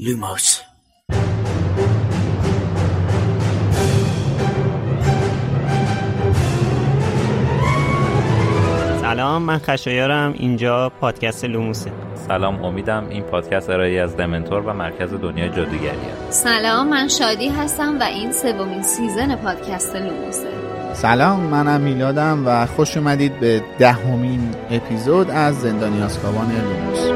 لوموس سلام من خشایارم. اینجا پادکست لوموسه. سلام امیدم این پادکست ارائه‌ای از دمنتور و مرکز دنیای جادوگری سلام من شادی هستم و این سومین season پادکست لوموسه. سلام منم میلادم و خوش اومدید به دهمین اپیزود از زندانی آزکابان لوموس.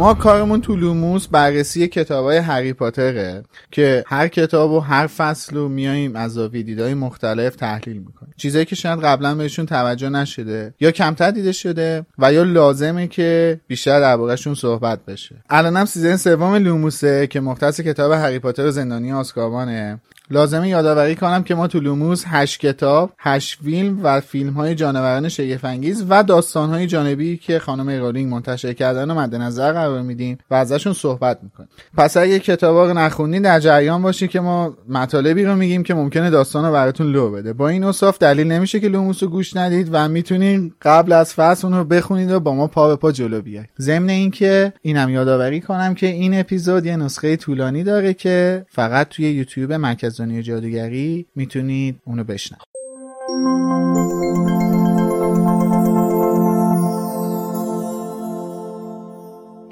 ما کارمون تو لوموس بررسی کتاب های هری پاتره که هر کتاب و هر فصل رو میاییم از دیدهای مختلف تحلیل می‌کنیم. چیزایی که شاید قبلا بهشون توجه نشده یا کمتر دیده شده و یا لازمه که بیشتر دربارهشون صحبت بشه. الانم season سوم لوموسه که مختص کتاب هری پاتر و زندانی آزکابانه لازمه یادآوری کنم که ما تو لوموس هشت کتاب هشت فیلم و فیلم های جانوران شگفت‌انگیز و داستان های جانبی که خانم رولینگ منتشر کردن و مد نظر قرار میدیم و ازشون صحبت می‌کنیم. پس اگه کتابا رو نخونید در جریان باشید که ما مطالبی رو میگیم که ممکنه داستان رو براتون لو بده. با این اصاف دلیل نمیشه که لوموس رو گوش ندید و می‌تونید قبل از فصل اون رو بخونید و با ما پا به پا جلو بیاید. ضمن اینکه اینم یادآوری کنم که این اپیزود یه نسخه طولانی داره که فقط توی یوتیوب مرکز دنیای جادوگری می‌تونید اونو بشنوید.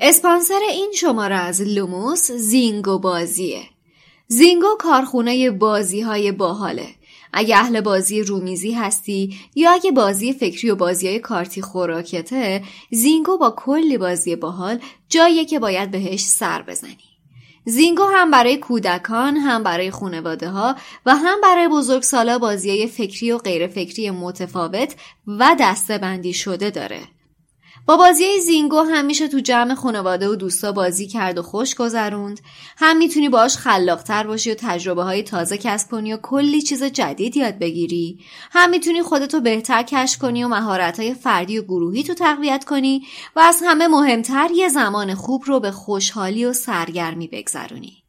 اسپانسر این شماره از لوموس زینگو بازیه. زینگو کارخونه بازی های باحاله. اگه اهل بازی رومیزی هستی یا اگه بازی فکری و بازی های کارتی خوراکته زینگو با کلی بازی باحال جاییه که باید بهش سر بزنی. زینگو هم برای کودکان هم برای خانواده ها و هم برای بزرگسالا بازی فکری و غیر فکری متفاوت و دسته بندی شده داره. با بازی زینگو هم میشه تو جمع خانواده و دوستا بازی کرد و خوش گذروند. هم می‌تونی باش خلاقتر باشی و تجربه های تازه کسب کنی و کلی چیز جدید یاد بگیری. هم می‌تونی خودتو بهتر کشف کنی و مهارت های فردی و گروهی تو تقویت کنی و از همه مهمتر یه زمان خوب رو به خوشحالی و سرگرمی بگذرونی.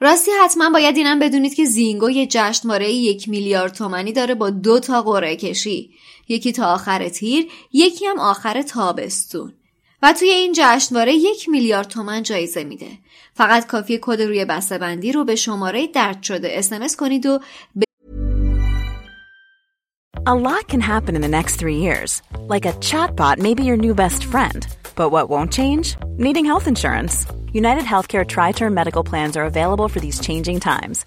راستی حتما باید اینم بدونید که زینگو یه جشنواره یک میلیارد تومنی داره با دو تا قرعه کشی. یکی تا آخر تیر یکی هم آخر تابستون و توی این جشنواره یک میلیارد تومن جایزه میده فقط کافی کد روی بسته بندی رو به شماره درد شده اسمس کنید و به A lot can happen in the next three years. Like a chatbot may be your new best friend. But what won't change? Needing health insurance. United Healthcare Tri Term Medical Plans are available for these changing times.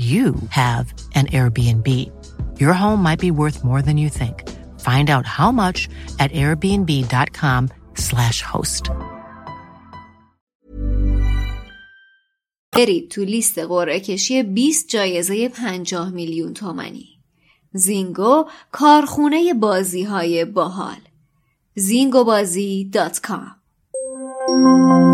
you have an Airbnb. Your home might be worth more than you think. Find out how much at airbnb.com/slash host. برید تو لیست قرعه کشی 20 جایزه 50 میلیون تومنی. زینگو کارخونه بازی های باحال. زینگوبازی.com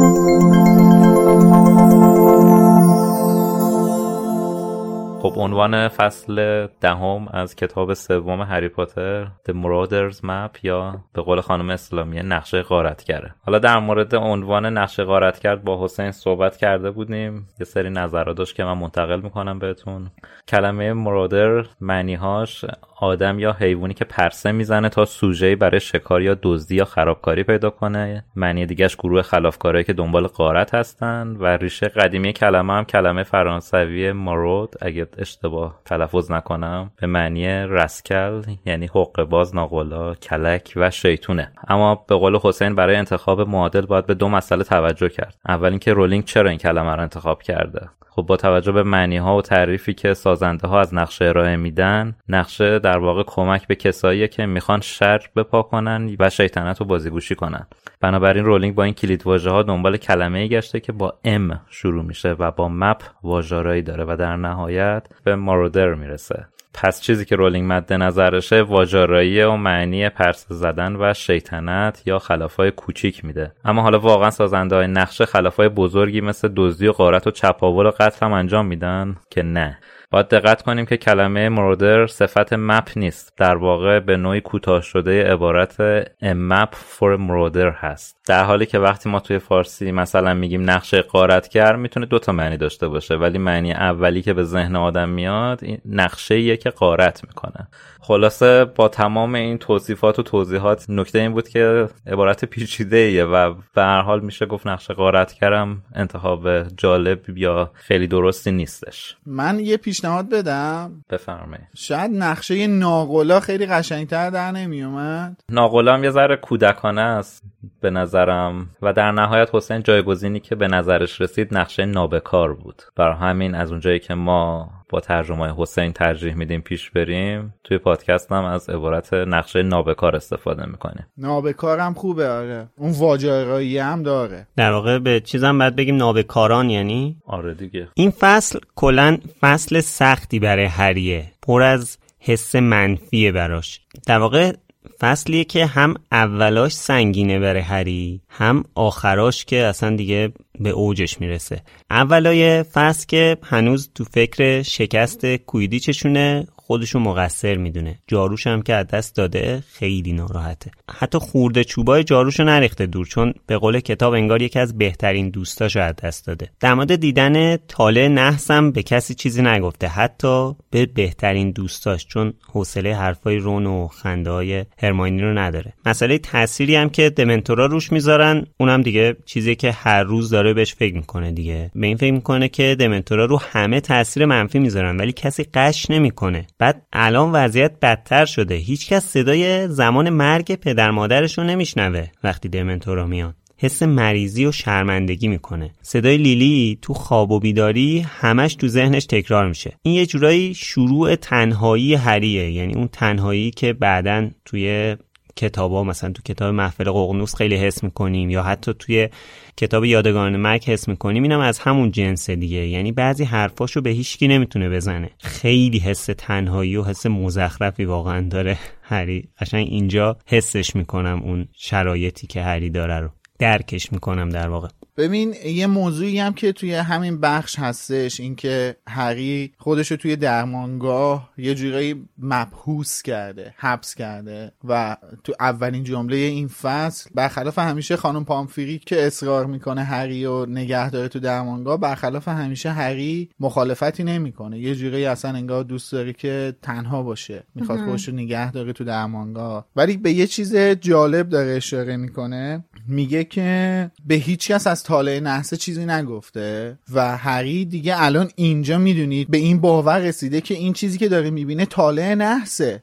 خب عنوان فصل دهم از کتاب سوم هری پاتر The Marauders Map یا به قول خانم اسلامی نقشه غارتگره. حالا در مورد عنوان نقشه غارتگر با حسین صحبت کرده بودیم. یه سری نظرات داشت که من منتقل می‌کنم بهتون. کلمه مرادر معنیهاش آدم یا حیوانی که پرسه می‌زنه تا سوژه برای شکار یا دزدی یا خرابکاری پیدا کنه. معنی دیگهش گروه خلافکارایی که دنبال قارت هستن و ریشه قدیمی کلمه هم کلمه فرانسوی مارود اگه اشتباه تلفظ نکنم به معنی رسکل یعنی حق باز ناقلا کلک و شیطونه. اما به قول حسین برای انتخاب معادل باید به دو مسئله توجه کرد. اول اینکه رولینگ چرا این کلمه رو انتخاب کرده؟ خب با توجه به معنی ها و تعریفی که سازنده ها از نقشه ارائه میدن نقشه در واقع کمک به کسایی که می‌خوان شر بپا کنن و شیطنت و بازیگوشی کنن. بنابراین رولینگ با این کلید واژه ها دنبال کلمه گشته که با M شروع میشه و با map واج‌آرایی داره و در نهایت به marauder می‌رسه. پس چیزی که رولینگ مد نظرشه واج‌آرایی و معنی پرسه زدن و شیطنت یا خلافای کوچیک میده. اما حالا واقعا سازنده های نقشه خلافای بزرگی مثل دزدی و غارت و چپاول و قتل هم انجام میدن که نه. باید دقت کنیم که کلمه مرودر صفت مپ نیست. در واقع به نوعی کوتاه شده عبارت map for مرودر هست. در حالی که وقتی ما توی فارسی مثلا میگیم نقشه قارتگر می‌تونه دوتا معنی داشته باشه. ولی معنی اولی که به ذهن آدم میاد نقشه که قارت می‌کنه. خلاصه با تمام این توصیفات و توضیحات نکته این بود که عبارت پیچیده ایه و به هر حال میشه گفت نقشه قارتگرم انتخاب جالب یا خیلی درستی نیستش. من یه پیشنهاد بدم؟ بفرمایید. شاید نقشه ناقلا خیلی قشنگتر در نمیومد. ناقلا هم یه ذره کودکانه است به نظرم و در نهایت حسین جایگزینی که به نظرش رسید نقشه نابکار بود. برای همین از اونجایی که ما با ترجمه حسین ترجیح میدیم پیش بریم. توی پادکست هم از عبارت نقشه نابکار استفاده می‌کنیم. نابکارم خوبه آره. اون واجرایی هم داره. در واقع به چیزم باید بگیم نابکاران یعنی؟ آره دیگه. این فصل کلا فصل سختی برای هریه. پر از حس منفیه براش. در واقع فصلیه که هم اولاش سنگینه برای هری هم آخراش که اصلا دیگه به اوجش می‌رسه. اولای فصل که هنوز تو فکر شکست کویدیچشونه خودشو مقصر می‌دونه. جاروش هم که از دست داده خیلی ناراحته. حتی خورده چوبای جاروشو نریخته دور چون به قول کتاب انگار یکی از بهترین دوستاشو از دست داده. در مورد دیدن تاله نحسم به کسی چیزی نگفته. حتی به بهترین دوستاش چون حوصله حرفای رون و خنده های رو نداره. مسئله تأثیری هم که دمنتورا روش می‌ذارن اونم دیگه چیزی که هر روز داره بهش فکر می‌کنه دیگه. به این فکر می‌کنه که دمنتورا رو همه تاثیر منفی می‌ذارن ولی کسی قش نمی‌کنه. بعد الان وضعیت بدتر شده. هیچکس صدای زمان مرگ پدر مادرش رو نمیشنوه وقتی دمنتورا میان. حس مریضی و شرمندگی می‌کنه. صدای لیلی تو خواب و بیداری همش تو ذهنش تکرار میشه. این یه جورایی شروع تنهایی هریه یعنی اون تنهایی که بعدا توی کتابا مثلا تو کتاب محفل ققنوس خیلی حس می‌کنیم یا حتی توی کتاب یادگان مرگ حس می‌کنیم. اینم از همون جنس دیگه. یعنی بعضی حرفاشو به هیچکی نمی‌تونه بزنه. خیلی حس تنهایی و حس مزخرفی واقعا داره هری. قشنگ اینجا حسش می‌کنم اون شرایطی که هری داره رو. درکش می‌کنم در واقع. ببین یه موضوعی هم که توی همین بخش هستش اینکه هری خودش رو توی درمانگاه یه جورایی مبهوس کرده حبس کرده و تو اولین جمله این فصل برخلاف همیشه خانم پامفیری که اصرار می‌کنه هری رو نگه داره تو درمانگاه برخلاف همیشه هری مخالفتی نمی‌کنه. یه جورایی اصلا انگار دوست داره که تنها باشه می‌خواد خودش رو نگه داره تو درمانگاه. ولی به یه چیز جالب داره اشاره می‌کنه. میگه که به هیچ کس از طالع نحسه چیزی نگفته و هری دیگه الان اینجا می‌دونید به این باور رسیده که این چیزی که داره می‌بینه طالع نحسه.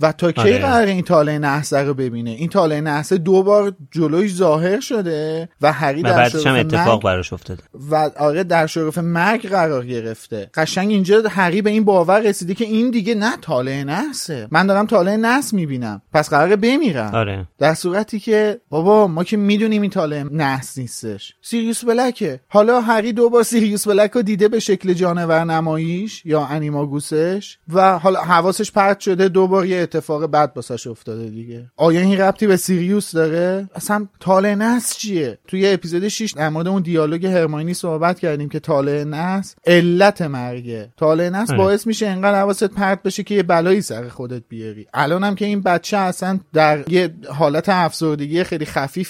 و تا کی آره. قرار این طالع نحسه رو ببینه؟ این طالع نحسه دو بار جلویش ظاهر شده و هری و در بعدش هم شرف اتفاق مرگ- براش افتاده. و آره در شرف مرگ قرار گرفته. قشنگ اینجا هری به این باور رسیده که این دیگه نه طالع نحسه. من دارم طالع نحس می‌بینم. پس قراره بمیرم. آره. در صورتی که بابا ما که می‌دونیم این طالع نحس نیستش. سیریوس بلکه. حالا هری دو بار سیریوس بلک رو دیده به شکل جانور نماییش یا انیماگوسش و حالا حواسش پرت شده دو بار یه اتفاق بد واسش افتاده دیگه. آیا این ربطی به سیریوس داره؟ اصلا طالع نحس چیه؟ توی اپیزود 6 در مورد اون دیالوگ هرماینی صحبت کردیم که طالع نحس علت مرگه. تاله نس باعث میشه انقدر حواست پرت بشه که یه بلایی سر خودت بیاری. الانم که این بچه اصلا در یه حالت افسردگی خیلی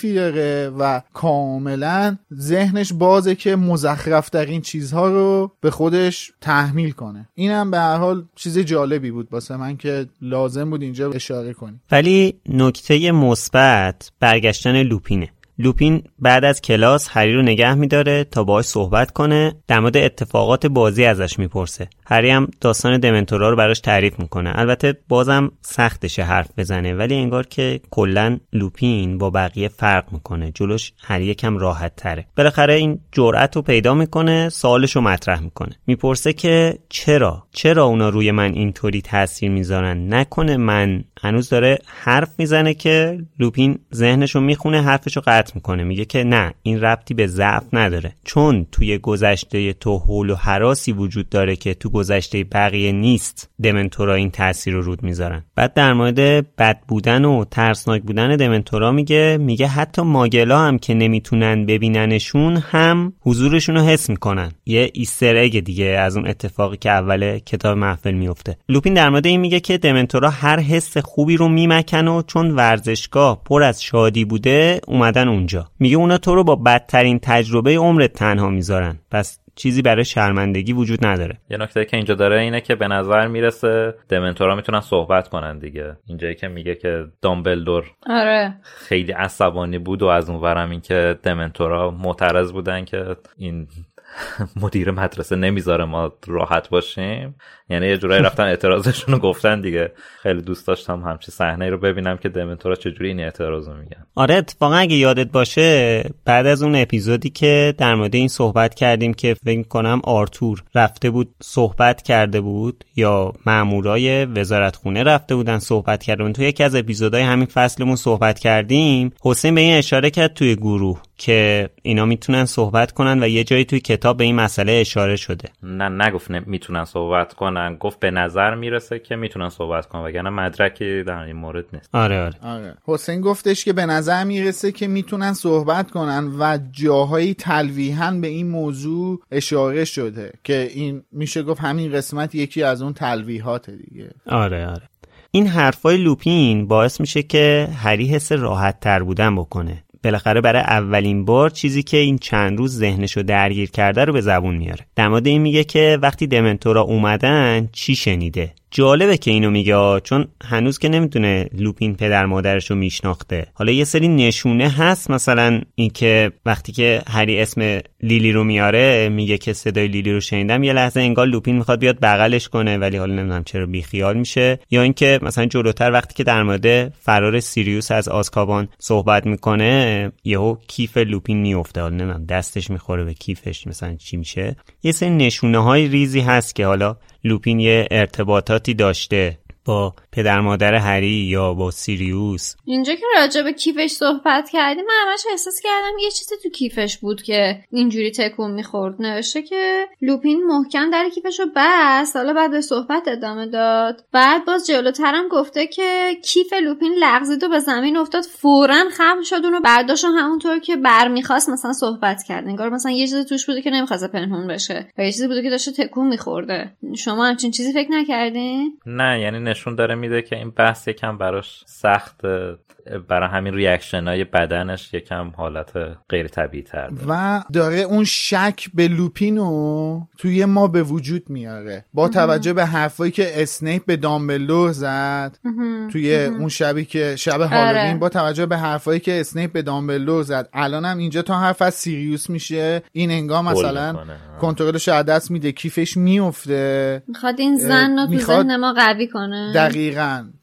خفیفی داره و کاملا ذهنش بازه که مزخرف ترین چیزها رو به خودش تحمیل کنه. اینم به هر حال چیز جالبی بود واسه من که لازم بود اینجا اشاره کنیم. ولی نکته مثبت برگشتن لوپینه. لوپین بعد از کلاس هری رو نگه میداره تا باهاش صحبت کنه در مورد اتفاقات بازی ازش می‌پرسه. هری هم داستان دمنتورا رو براش تعریف می‌کنه. البته بازم سختشه حرف بزنه ولی انگار که کلا لوپین با بقیه فرق می‌کنه. جلوش هری یکم راحت تره بالاخره این جرأت رو پیدا می‌کنه سوالش رو مطرح می‌کنه. می‌پرسه که چرا؟ چرا اونا روی من اینطوری تاثیر می‌ذارن؟ نکنه من. هنوز داره حرف می‌زنه که لوپین ذهنشو می‌خونه حرفشو قطع می‌کنه. میگه که نه این ربطی به ضعف نداره. چون توی گذشته تو حول و حراسی وجود داره که تو گذشته بقیه نیست دمنتورا این تاثیر رو رود می‌ذارن. بعد در مورد بد بودن و ترسناک بودن دمنتورا میگه میگه حتی ماگلا هم که نمی‌تونن ببیننشون هم حضورشون رو حس می‌کنن. یه ایستر اگ دیگه از اون اتفاقی که اول کتاب محفل میفته لوپین در مورد این میگه که دمنتورا هر حس خوبی رو میمکن و چون ورزشگاه پر از شادی بوده اومدن اونجا. میگه اونا تو رو با بدترین تجربه عمرت تنها می‌ذارن. پس چیزی برای شرمندگی وجود نداره. یه نکته که اینجا داره اینه که به نظر می‌رسه دمنتورا می‌تونن صحبت کنن دیگه. اینجایی که میگه که دامبلدور آره. خیلی عصبانی بود و از اونورم اینکه دمنتورا معترض بودن که این مدیر مدرسه نمی‌ذاره ما راحت باشیم. یعنی یه جورایی رفتن اعتراضشون رو گفتن دیگه. خیلی دوست داشتم همچی صحنه رو ببینم که دمنتورا چجوری این اعتراض رو میگن. آره اتفاقا اگه یادت باشه بعد از اون اپیزودی که در مورد این صحبت کردیم که فکر کنم آرتور رفته بود صحبت کرده بود یا مامورای وزارت خونه رفته بودن صحبت کرده بودن تو یکی از اپیزودهای همین فصلمون صحبت کردیم. حسین به این اشاره کرد توی گروه که اینا می‌تونن صحبت کنن و یه جایی توی کتاب به این مسئله اشاره شده. نه نگفت می‌تونن صحبت کنن. گفت به نظر می‌رسه که می‌تونن صحبت کنن وگرنه مدرکی در این مورد نیست. آره آره, آره. حسین گفتش که به نظر می‌رسه که می‌تونن صحبت کنن و جاهایی تلویحا به این موضوع اشاره شده که این میشه گفت همین قسمت یکی از اون تلویحات دیگه. آره آره. این حرفای لوپین باعث میشه که هری حس راحت تر بودن بکنه. بالاخره برای اولین بار چیزی که این چند روز ذهنشو درگیر کرده رو به زبون میاره. در مورد این میگه که وقتی دمنتورا اومدن چی شنیده؟ جالبه که اینو میگه چون هنوز که نمی‌تونه لوپین پدر مادرش رو میشناخته. حالا یه سری نشونه هست مثلا اینکه وقتی که هری اسم لیلی رو میاره میگه که صدای لیلی رو شنیدم یه لحظه انگار لوپین می‌خواد بیاد بغلش کنه ولی حالا نمی‌دونم چرا بیخیال میشه. یا اینکه مثلا جلوتر وقتی که در مورد فرار سیریوس از آزکابان صحبت می‌کنه یهو کیف لوپین میفته حالا نمی‌دونم دستش می‌خوره به کیفش مثلا چی میشه. یه سری نشونه های ریزی هست که حالا لوپین یه ارتباطاتی داشته با پدر مادر هری یا با سیریوس. اینجا که راجع به کیفش صحبت کردیم من همش احساس کردم یه چیزی تو کیفش بود که اینجوری تکون می‌خورد. نوشته که لوپین محکم در کیفش رو بست حالا بعد به صحبت ادامه داد. بعد باز جلوترم گفته که کیف لوپین لغزید و به زمین افتاد فورا خم شد. اونو برداشت همونطور که برمیخواست مثلا صحبت کرد. انگار مثلا یه چیزی توش بوده که نمی‌خواسته پنهون بشه و یه چیزی بوده که داشته تکون میخورده. شما همچین چیزی فکر نکردین؟ نه یعنی نشون داره میده که این بحث یکم براش سخت برای همین reaction های بدنش یکم حالت غیر طبیعی تر و داره اون شک به لوپینو توی ما به وجود میاره. با توجه به حرفایی که اسنیپ به دامبلدور زد توی اون شبی که شب هالووین آره. با توجه به حرفایی که اسنیپ به دامبلدور زد. الانم اینجا تا حرف از سیریوس میشه. این انگار مثلا. کنترلش از دست میده. کیفش میفته می‌خواد این زن رو تو ذهن ما قوی کنه. دقیقا.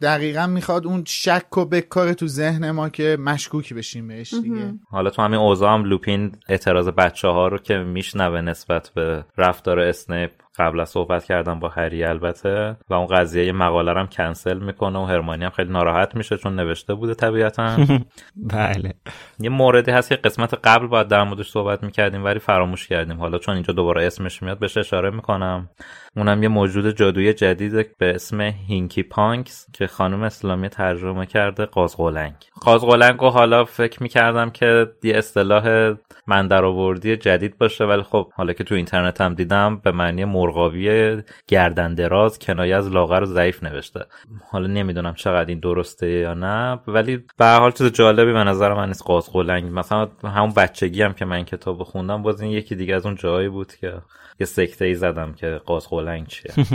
دقیقا. می‌خواد اون شک رو بکاره تو ذهن ما که مشکوکی بشیم بهش دیگه. حالا تو همین اوضاع هم لوپین اعتراض بچه ها رو که میشنوه نسبت به رفتار اسنیپ قبلا صحبت کردم با هری البته و اون قضیه مقاله هم کنسل می‌کنه و هرمانی هم خیلی ناراحت میشه چون نوشته بوده طبیعتا. بله. یه موردی هست که قسمت قبل باید در موردش صحبت می‌کردیم ولی فراموش کردیم. حالا چون اینجا دوباره اسمش میاد بهش اشاره می‌کنم. اونم یه موجود جادویی جدید به اسم هینکی پانکس که خانم اسلامی ترجمه کرده قازقلنگ قازقلنگ و حالا فکر می‌کردم که یه اصطلاح من درآوردی جدید باشه ولی خب حالا که تو اینترنت هم دیدم به معنی مرغاوی گردن دراز کنایه از لاغر و ضعیف نوشته. حالا نمی‌دونم چقدر این درسته یا نه ولی به حال چیز جالبی به نظر من نیست قازقلنگ. مثلا همون بچگی هم که من کتاب خوندم باز این یکی دیگه از اون جایی بود که یه سکته ای زدم که قازقلنگ چیه.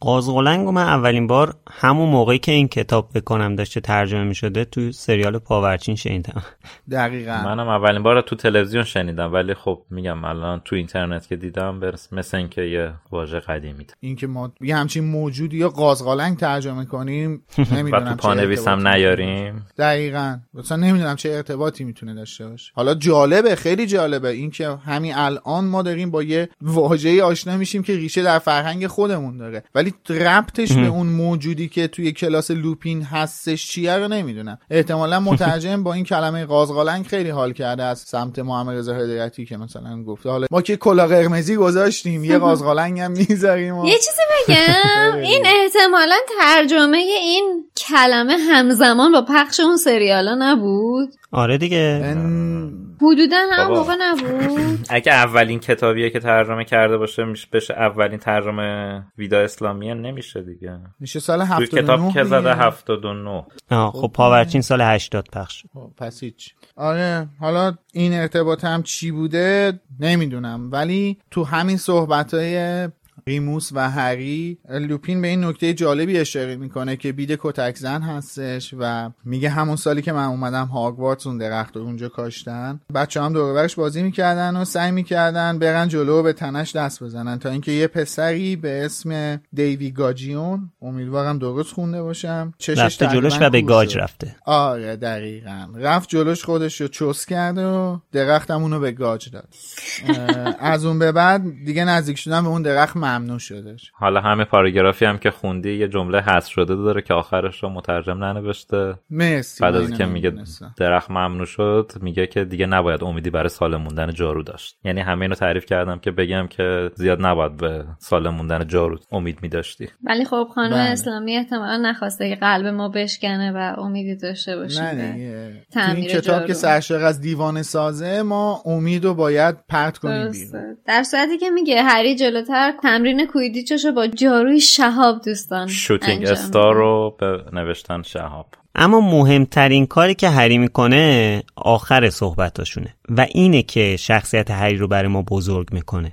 قازقلنگ و من اولین بار همون موقعی که این کتاب بکنم داشته ترجمه می شده تو سریال پاورچین شنیدم. دقیقا. منم اولین بار تو تلویزیون شنیدم ولی خب میگم الان تو اینترنت که دیدم برس مثل اینکه یه واژه قدیمی اینکه ما یه همچین موجودی یا قازقلنگ ترجمه کنیم و تو پانویسم نیاریم. دقیقا. مثلا نمی‌دونم چه ارتباطی می‌تونه داشته باشه. حالا جالبه خیلی جالبه. اینکه همین الان ما داریم با یه واژه‌ای آشنا میشیم که ریشه در فرهنگ خودمون داره. ولی ربطش به اون موجودی که توی کلاس لوپین هستش چیه رو نمی‌دونم. احتمالا مترجم با این کلمه قازقالنگ خیلی حال کرده از سمت محمد رضا هدایتی که مثلا گفته. حالا ما که کلا قرمزی گذاشتیم یه قازقالنگ هم می‌ذاریم یه چیزی بگم. این احتمالا ترجمه این کلمه همزمان با پخش اون سریالا نبود. آره دیگه. حدودا هم موقع نبود. اگه اولین کتابیه که ترجمه کرده باشه میشه بشه اولین ترجمه ویدا اسلامیه نمیشه دیگه. میشه سال 79 کتاب که زده 79 آه خب پاورچین سال 80 پخش خب پس هیچ. آره حالا این ارتباط هم چی بوده؟ نمی‌دونم. ولی تو همین صحبت های ریموس و هری لوپین به این نکته جالبی اشاره می‌کنه که بید کتک زن هستش و میگه همون سالی که من اومدم هاگوارتس اون درخت رو اونجا کاشتن بچه هم دور بازی می‌کردن و سعی می‌کردن برن جلو به تنش دست بزنن تا اینکه یه پسری به اسم دیوی گاجیون امیدوارم درست خونده باشم چشش رفته جلوش و به گاج رفته. آره دقیقا. رفت جلوش خودش رو چوس کرد و درختم اونو به گاج داد. از اون به بعد دیگه نزدیک شدن به اون درخت ممنوع شدش حالا همه پاراگرافی هم که خوندی یه جمله حذف شده داره که آخرش رو مترجم ننوشته. مرسی بعد از که میگه درخت ممنوع شد میگه که دیگه نباید امیدی برای سال موندن جارو داشت. یعنی همه اینو تعریف کردم که بگم که زیاد نباید به سال موندن جارو امید میداشتی. ولی خب خانم بله. اسلامی احتمالا نخواسته که قلب ما بشکنه و امیدی داشته باشه نه این کتاب که سرشق از دیوان سازه ما امید رو باید پرت کنیم در صورتی که میگه هری جلوتر تمرین کویدیچشو با جاروی شهاب دوستان شوتینگ استار رو به نوشتن شهاب. اما مهمترین کاری که هری می‌کنه آخر صحبتاشونه و اینه که شخصیت هری رو برای ما بزرگ می‌کنه.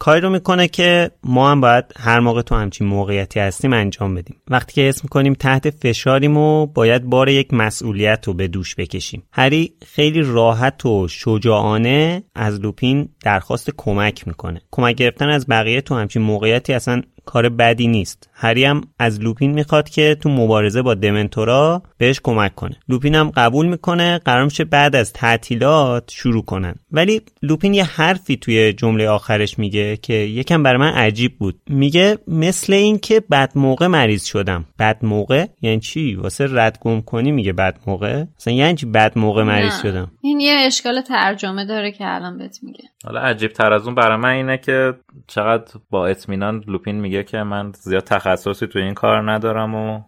کاری رو می‌کنه که ما هم باید هر موقع تو همچین موقعیتی هستیم انجام بدیم. وقتی که اسم می‌کنیم تحت فشاریم و باید بار یک مسئولیت رو به دوش بکشیم. هری خیلی راحت و شجاعانه از لوپین درخواست کمک می‌کنه. کمک گرفتن از بقیه تو همچین موقعیتی اصلا کار بدی نیست. هری هم از لوپین می‌خواد که تو مبارزه با دمنتورا بهش کمک کنه. لوپین هم قبول می‌کنه قرار میشه بعد از تعطیلات شروع کنن. ولی لوپین یه حرفی توی جمله آخرش میگه که یکم برای من عجیب بود. میگه مثل این که بد موقع مریض شدم. بد موقع؟ یعنی چی؟ واسه رد گم کنی میگه بد موقع؟ مثلا یعنی چی بد موقع مریض شدم؟ این یه اشکال ترجمه داره که الان بهت میگه. حالا عجیب تر از اون برای من اینه که چقدر با اطمینان لوپین میگه. که من زیاد تخصصی تو این کار ندارم و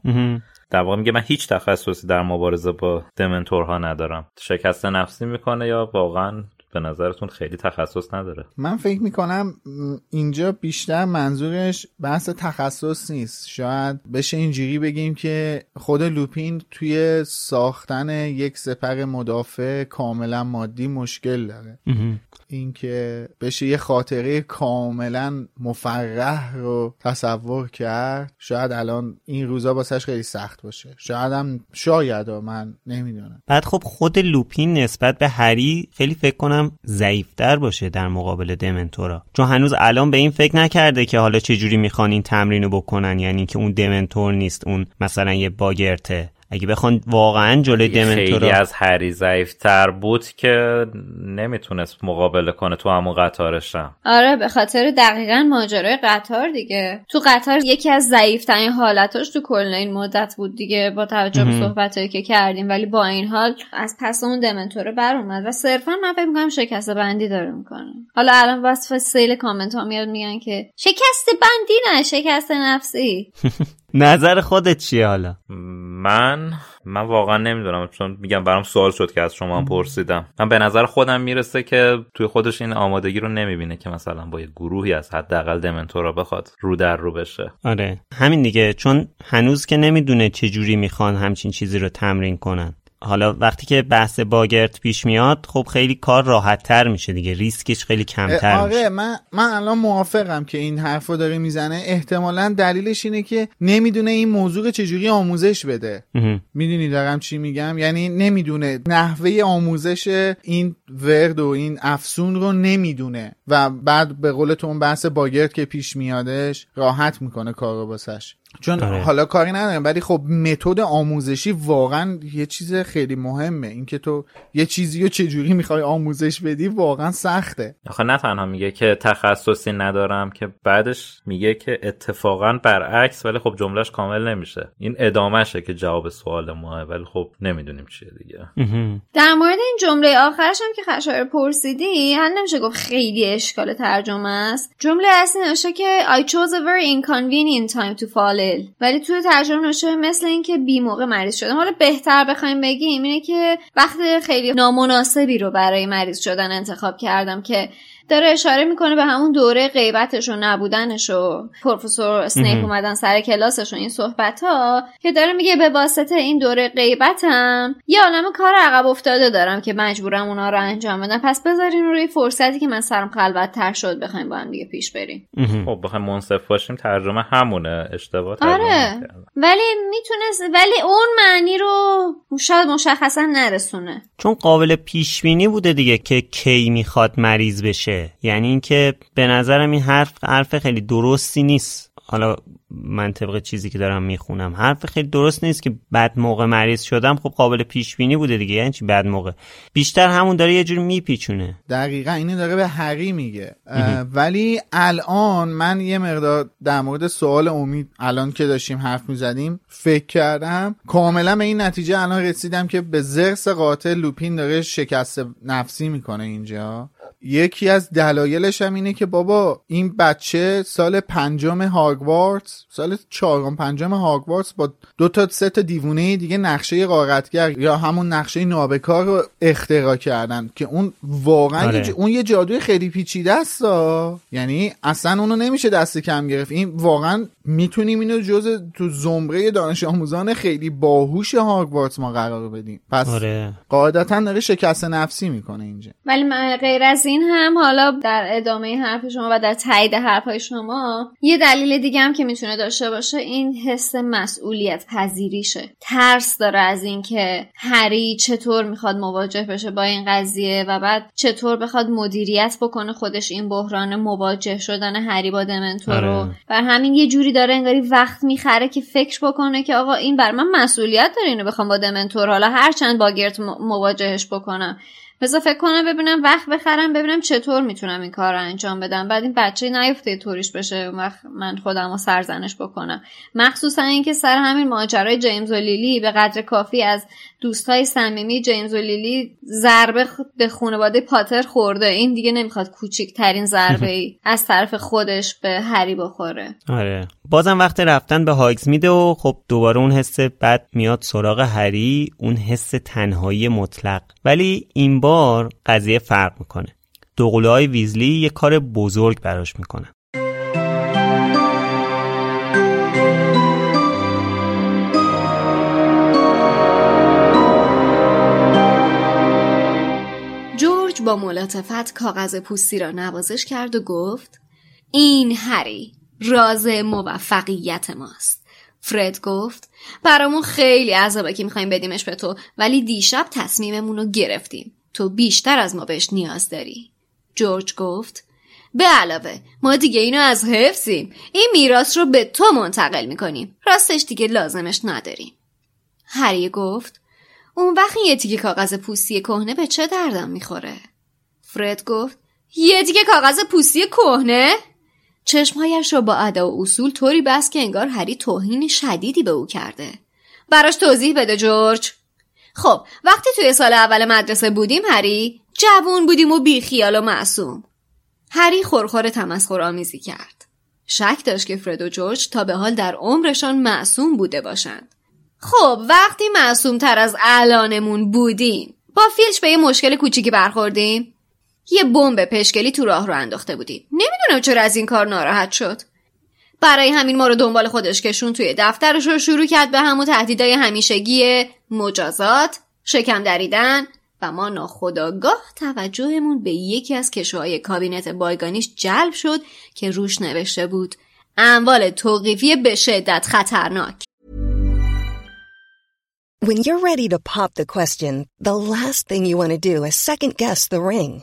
در واقع میگه من هیچ تخصصی در مبارزه با دمنتورها ندارم. شکست نفسی می‌کنه یا واقعا به نظرتون خیلی تخصص نداره؟ من فکر می‌کنم اینجا بیشتر منظورش بحث تخصص نیست. شاید بشه اینجوری بگیم که خود لوپین توی ساختن یک سپر مدافع کاملا مادی مشکل داره. اینکه بشه یه خاطره کاملا مفرح رو تصور کرد شاید الان این روزا باسش خیلی سخت باشه. شاید هم شاید من نمی‌دونم. بعد خب خود لوپین نسبت به هری خیلی فکر کنم ضعیفتر باشه در مقابل دمنتورا. چون هنوز الان به این فکر نکرده که حالا چجوری می‌خوان این تمرین رو بکنن یعنی که اون دمنتور نیست اون مثلا یه باگرته. اگه بخوان واقعا جلوی دمنتورا خیلی از هری ضعیفتر بود که نمی‌تونست مقابله کنه تو همون قطارشم. آره به خاطر دقیقا ماجرای قطار دیگه. تو قطار یکی از ضعیفترین حالتاش تو کل این مدت بود دیگه با توجه به صحبتایی که کردیم. ولی با این حال از پس اون دمنتوره بر اومد و صرفا من فکر می‌کنم شکست بندی داره می‌کنه. حالا الان واسه سیل کامنت ها میاد میگن که شکست بندی نه شکست نفسی. نظر خودت چیه حالا؟ من من واقعا نمی‌دونم چون میگم برام سوال شد که از شما هم پرسیدم. من به نظر خودم می‌رسه که توی خودش این آمادگی رو نمی‌بینه که مثلا با یه گروهی از حداقل دمنتورا بخواد رو در رو بشه. آره. همین دیگه چون هنوز که نمی‌دونه چه جوری می‌خوان همچین چیزی رو تمرین کنن. حالا وقتی که بحث باگرت پیش میاد خب خیلی کار راحت تر میشه دیگه. ریسکش خیلی کمتر آره میشه. من من الان موافقم که این حرف رو داره می‌زنه. احتمالا دلیلش اینه که نمی‌دونه این موضوع چجوری آموزش بده. می‌دونی دارم چی میگم؟ یعنی نمی‌دونه. نحوه آموزش این ورد و این افسون رو نمی‌دونه. و بعد به قول تو اون بحث باگرت که پیش میادش راحت می‌کنه کار رو باسش چون آره. حالا کاری ندارم ولی خب متد آموزشی واقعا یه چیز خیلی مهمه. اینکه تو یه چیزی رو چجوری می‌خوای آموزش بدی واقعا سخته. آخه نه تنها میگه که تخصصی ندارم که بعدش میگه که اتفاقا برعکس ولی خب جملهش کامل نمیشه. این ادامهشه که جواب سوال ماه ولی خب نمی‌دونیم چیه دیگه. در مورد این جمله آخرش هم که خشایار پرسیدی حل نمیشه گفت خیلی اشکال ترجمه است. جمله اصلی نوشته که I chose a very inconvenient time to fall ولی توی ترجمه نوشته مثل اینکه بی موقع مریض شدم حالا بهتر بخوایم بگیم اینه که وقت خیلی نامناسبی رو برای مریض شدن انتخاب کردم که داره اشاره می‌کنه به همون دوره غیبتش و نبودنش و پروفسور اسنیپ اومدن سر کلاسش و این صحبت ها که داره میگه به واسطه این دوره غیبتم یه عالم کار عقب افتاده دارم که مجبورم اونا رو انجام بدم. پس بذارین روی فرصتی که من سرم خلوت تر شد بخوایم با هم دیگه پیش بریم. خب بخوایم منصف باشیم ترجمه همونه اشتباه ترجمه آره. ولی می‌تونست ولی اون معنی رو شاید مشخصا نرسونه. چون قابل پیش بینی بوده دیگه که کی می‌خواد مریض بشه. یعنی اینکه به نظرم این حرف حرف خیلی درستی نیست. حالا من طبق چیزی که دارم می‌خونم. حرف خیلی درست نیست که بعد موقع مریض شدم خب قابل پیش بینی بوده دیگه. یعنی چی بعد موقع؟ بیشتر همون داره یه جور میپیچونه. دقیقا اینو داره به هری میگه. ولی الان من یه مقدار در مورد سوال امید الان که داشتیم حرف می‌زدیم فکر کردم. کاملا به این نتیجه الان رسیدم که به زرس قاتل لوپین داره شکست نفسی می‌کنه اینجا. یکی از دلایلش هم اینه که بابا این بچه سال پنجم هاگوارتس سال چهارم پنجم هاگوارتس با دو تا سه تا دیوونه دیگه نقشه غارتگر یا همون نقشه نابکار رو اختراع کردن که اون واقعا آره. اون یه جادوی خیلی پیچیده است ها. یعنی اصلا اونو نمیشه دست کم گرفت این واقعا می‌تونیم اینو جز تو زمره دانش آموزان خیلی باهوش هاگوارتس ما قرار بدیم پس آره قاعدتا داره شکست نفسی می‌کنه اینجا ولی من غیر از این هم حالا در ادامه حرف شما و در تایید حرفهای شما یه دلیل دیگه هم که می‌تونه داشته باشه این حس مسئولیت پذیریشه. ترس داره از اینکه هری چطور می‌خواد مواجه بشه با این قضیه و بعد چطور بخواد مدیریت بکنه خودش این بحران مواجه شدن هری با دمنتور رو. آره. بر همین یه جوری داره انگاری وقت می‌خره که فکر بکنه که آقا این بر من مسئولیت داره اینو بخوام با دمنتور حالا هر چند باگرت م- مواجهش بکنم. بذار فکر کنم ببینم وقت بخرم ببینم چطور می‌تونم این کار رو انجام بدم. بعد این بچه نیفته طوریش بشه اون وقت من خودم رو سرزنش بکنم. مخصوصا اینکه سر همین ماجرای جیمز و لیلی به قدر کافی از دوستای صمیمی جیمز و لیلی ضربه به خانواده پاتر خورده. این دیگه نمی‌خواد کوچکترین ضربه ای از طرف خودش به هری بخوره. آره. بازم وقت رفتن به هاگز میده و خب دوباره اون حس بد میاد سراغ هری اون حس تنهایی مطلق. ولی این بار قضیه فرق می‌کنه. دوقلوهای های ویزلی یه کار بزرگ براش می‌کنن. با ملاتفت کاغذ پوستی را نوازش کرد و گفت این هری راز موفقیت ماست. فرد گفت برامون خیلی عذابه که می‌خوایم بدیمش به تو ولی دیشب تصمیممون رو گرفتیم. تو بیشتر از ما بهش نیاز داری. جورج گفت به علاوه ما دیگه اینو از حفظیم. این میراث رو به تو منتقل می‌کنیم. راستش دیگه لازمش نداریم. هری گفت اون وقت یه تیکه کاغذ پوستی کهنه به چه دردم می‌خوره؟ فرد گفت یه تیکه کاغذ پوستی کهنه؟ چشمهایش را با ادا و اصول طوری بست که انگار هری توهین شدیدی به او کرده. براش توضیح بده جورج. خب وقتی توی سال اول مدرسه بودیم هری جوون بودیم و بیخیال و معصوم. هری خورخور تمسخر آمیزی کرد. شک داشت که فرد و جورج تا به حال در عمرشان معصوم بوده باشند. خب وقتی معصوم تر از الانمون بودیم با فیلچ به یه مشکل کوچیکی برخوردیم یه بمب پشکلی تو راه رو انداخته بودیم نمی‌دونم چرا از این کار ناراحت شد. برای همین ما رو دنبال خودش کشون توی دفترش رو شروع کرد به همون تهدیدای همیشگی مجازات شکم دریدن و ما ناخداگاه توجهمون به یکی از کشوهای کابینت بایگانیش جلب شد که روش نوشته بود. اموال توقیفی به شدت خطرناک. When you're ready to pop the question, the last thing you want to do is second guess the ring.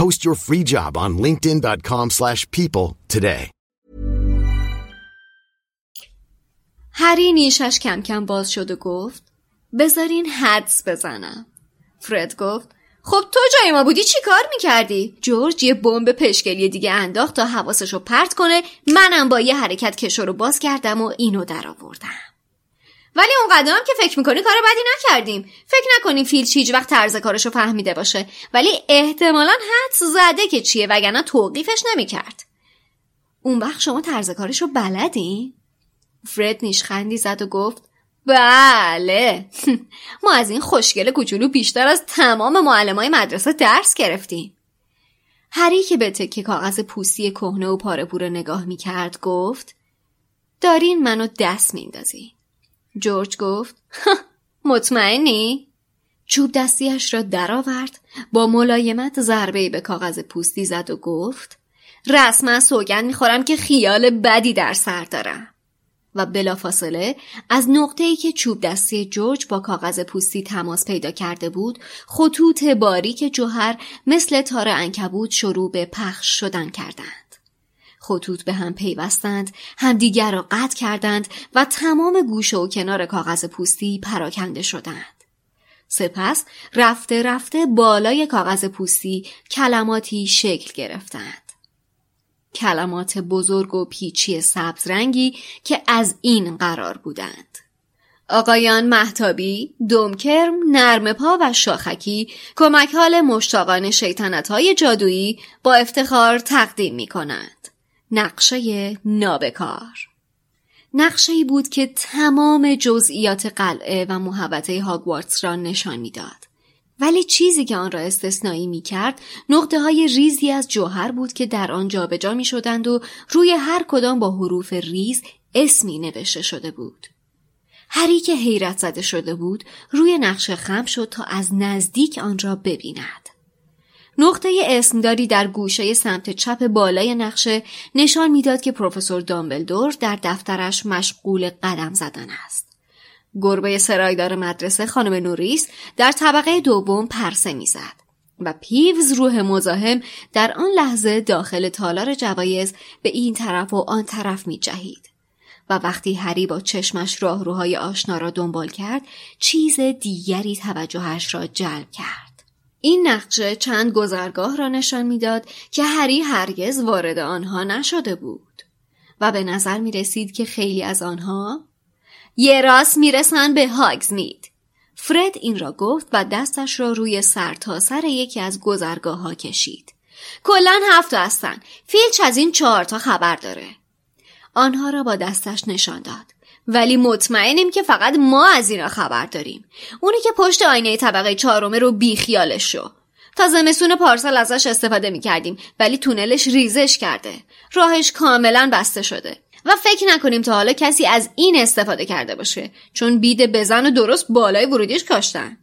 Post your free job on linkedin.com/people slash people today. هری نیشش کم کم باز شد و گفت بذارین حدس بزنم فرد گفت خب تو جای ما بودی چی کار می‌کردی؟ جورج یه بمب پشکلی دیگه انداخت تا حواسشو پرت کنه منم با یه حرکت کشو رو باز کردم و اینو در آوردم ولی اون قدم که فکر می‌کنی کار بدی نکردیم. فکر نکنیم فیلچ هیچ وقت طرز کارشو فهمیده باشه. ولی احتمالا حدس زده که چیه وگرنه توقیفش نمی‌کرد. اون وقت شما طرز کارشو بلدین؟ فرد نیشخندی زد و گفت بله. ما از این خوشگل کوچولو بیشتر از تمام معلمای مدرسه درس گرفتیم. هری که به تکه کاغذ پوستی کهنه و پاره نگاه می کرد گفت دارین منو دست میندازی. جورج گفت مطمئنی؟ چوب دستیش را درآورد با ملایمت ضربه به کاغذ پوستی زد و گفت رسما سوگند می‌خورم که خیال بدی در سر دارم و بلافاصله از نقطه‌ای که چوب دستی جورج با کاغذ پوستی تماس پیدا کرده بود خطوط باریک جوهر مثل تار انکبوت شروع به پخش شدن کردند خطوط به هم پیوستند همدیگر را قطع کردند و تمام گوشه و کنار کاغذ پوستی پراکنده شدند سپس رفته رفته بالای کاغذ پوستی کلماتی شکل گرفتند کلمات بزرگ و پیچی سبز رنگی که از این قرار بودند. آقایان محتابی، دومکرم، نرم پا و شاخکی کمک حال مشتاقان شیطنت های جادویی با افتخار تقدیم می کنند. نقشه نابکار نقشه بود که تمام جزئیات قلعه و محوطه هاگوارتس را نشان می‌داد. ولی چیزی که آن را استثنایی می کرد نقطه های ریزی از جوهر بود که در آن جابجا می شدند و روی هر کدام با حروف ریز اسمی نوشته شده بود. هری که حیرت زده شده بود روی نقشه خم شد تا از نزدیک آن را ببیند. نقطه اسمداری در گوشه سمت چپ بالای نقشه نشان می‌داد که پروفسور دامبلدور در دفترش مشغول قدم زدن است. گربه سرایدار مدرسه خانم نوریس در طبقه دوم پرسه می‌زد و پیوز روح مزاحم در آن لحظه داخل تالار جوایز به این طرف و آن طرف می جهید. و وقتی هری با چشمش راهروهای آشنا را دنبال کرد چیز دیگری توجهش را جلب کرد. این نقشه چند گذرگاه را نشان می‌داد که هری هرگز وارد آنها نشده بود و به نظر می رسید که خیلی از آنها یه راست می‌رسن به هاگزمید. فرد این را گفت و دستش را روی سر تا سر یکی از گذرگاه ها کشید. کلا هفت هستن فیلچ از این چهار تا خبر داره آنها را با دستش نشان داد ولی مطمئنیم که فقط ما از اینا خبر داریم. اونی که پشت آینه طبقه چهارمه رو بیخیالش شو تا زمستون پارسال ازش استفاده می کردیم ولی تونلش ریزش کرده. راهش کاملا بسته شده. و فکر نکنیم تا حالا کسی از این استفاده کرده باشه چون بید بزن و درست بالای ورودیش کاشتن.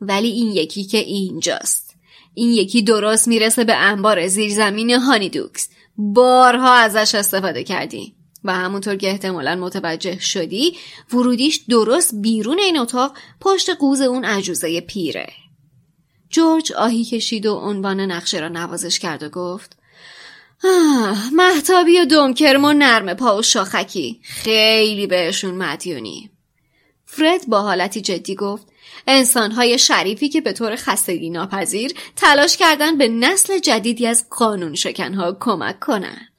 ولی این یکی که اینجاست. این یکی درست می‌رسه به انبار زیرزمین هانیدوکس. بارها ازش استفاده کردیم. و همونطور که احتمالا متوجه شدی ورودیش درست بیرون این اتاق پشت قوز اون عجوزه پیره. جورج آهی کشید و عنوان نقشه را نوازش کرد و گفت آه محتابی و دمکرم و نرم پا و شاخکی. خیلی بهشون مدیونی. فرد با حالتی جدی گفت انسانهای شریفی که به طور خستگی ناپذیر تلاش کردن به نسل جدیدی از قانون شکنها کمک کنند.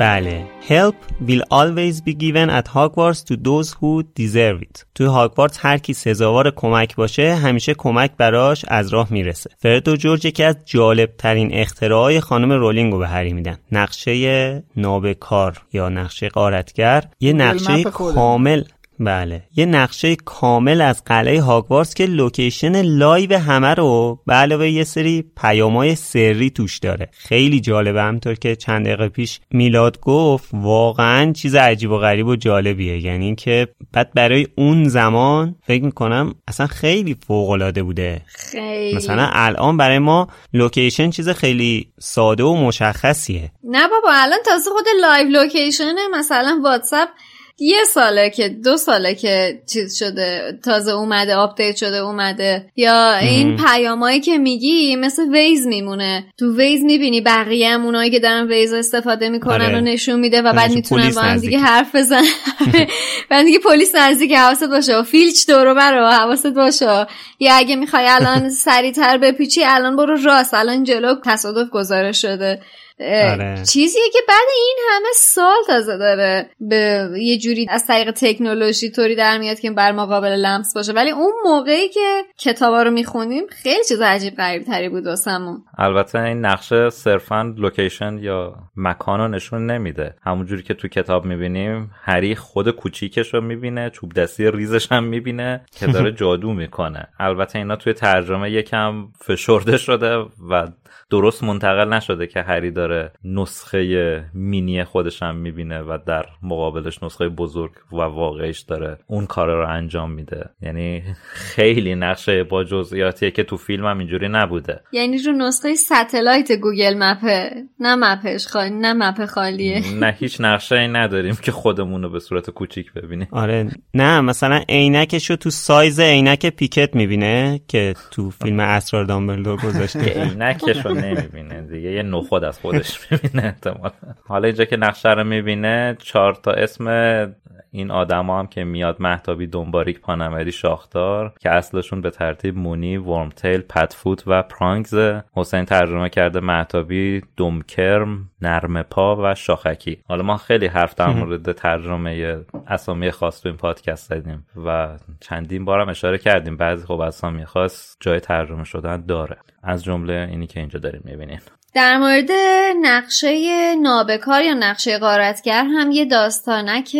بله Help will always be given at Hogwarts to those who deserve it. توی هاگوارتس هر کی سزاوار کمک باشه همیشه کمک براش از راه می‌رسه. فرد و جورج یکی از جالب ترین اختراعای خانم رولینگ رو به هری میدن. نقشه نابکار یا نقشه غارتگر یه نقشه کامل بله. یه نقشه کامل از قلعه هاگوارتس که location live همه رو به علاوه یه سری پیامای سری توش داره. خیلی جالبه. همونطور که چند دقیقه پیش میلاد گفت واقعا چیز عجیب و غریب و جالبیه. یعنی اینکه بعد برای اون زمان فکر می‌کنم اصلا خیلی فوق العاده بوده. خیلی. مثلا الان برای ما location چیز خیلی ساده و مشخصیه. نه بابا الان تازه خود live location ه. مثلا واتساپ یه ساله که دو ساله که چیز شده تازه اومده update شده اومده. یا این پیامایی که میگی مثل Waze میمونه. تو Waze می‌بینی بقیه هم اونایی که دارن Waze استفاده می‌کنن آره. و نشون میده و بعد می‌تونن با هم دیگه. حرف بزنن بعد دیگه پلیس نزدیک حواست باشه. و فیلچ دورو برو حواست باشه. یا اگه می‌خوای الان سریعتر بپیچی الان برو راست. الان جلو تصادف گزارش شده. آره. چیزیه که بعد این همه سال تازه داره به یه جوری از طریق تکنولوژی طوری در میاد که بر ما قابل لمس باشه. ولی اون موقعی که کتابا رو می‌خونیم خیلی چیز عجیب غریب تری بود واسمون. البته این نقشه صرفا لوکیشن یا مکان رو نشون نمیده. همونجوری که تو کتاب می‌بینیم هری خود کوچیکش رو می‌بینه چوب دستی ریزش هم می‌بینه که داره جادو می‌کنه. البته اینا توی ترجمه یکم فشرده شده و درست منتقل نشده که هری داره نسخه مینی خودش هم می‌بینه و در مقابلش نسخه بزرگ و واقعیش داره اون کار رو انجام میده. یعنی خیلی نقشه با جزئیاتیه که تو فیلم هم اینجوری نبوده. یعنی رو نسخه satellite Google Map ه. نه map ش خالی نه map خالیه. نه هیچ نقشه ای نداریم که خودمون رو به صورت کوچیک ببینیم. آره. نه مثلا عینکش رو تو سایز عینک پیکت می‌بینه که تو فیلم اسرار دامبلدور گذاشته. عینکش رو نمی‌بینه دیگه. یه نخود از خودش می‌بینه احتمال حالا اینجا که نقشه رو می‌بینه چهار تا اسم این آدما هم که میاد محتابی دنباریک پانمری شاخدار که اصلشون به ترتیب مونی ورمتیل پتفوت و پرانگز حسین ترجمه کرده محتابی دمکرم نرم پا و شاخکی. حالا ما خیلی حرف در مورد ترجمه اسامی خاص تو این پادکست زدیم و چندین بارم اشاره کردیم. بعضی خب اسامی خاص جای ترجمه شدن داره. از جمله اینی که اینجا داریم می‌بینین. در مورد نقشه نابکار یا نقشه غارتگر هم یه داستانک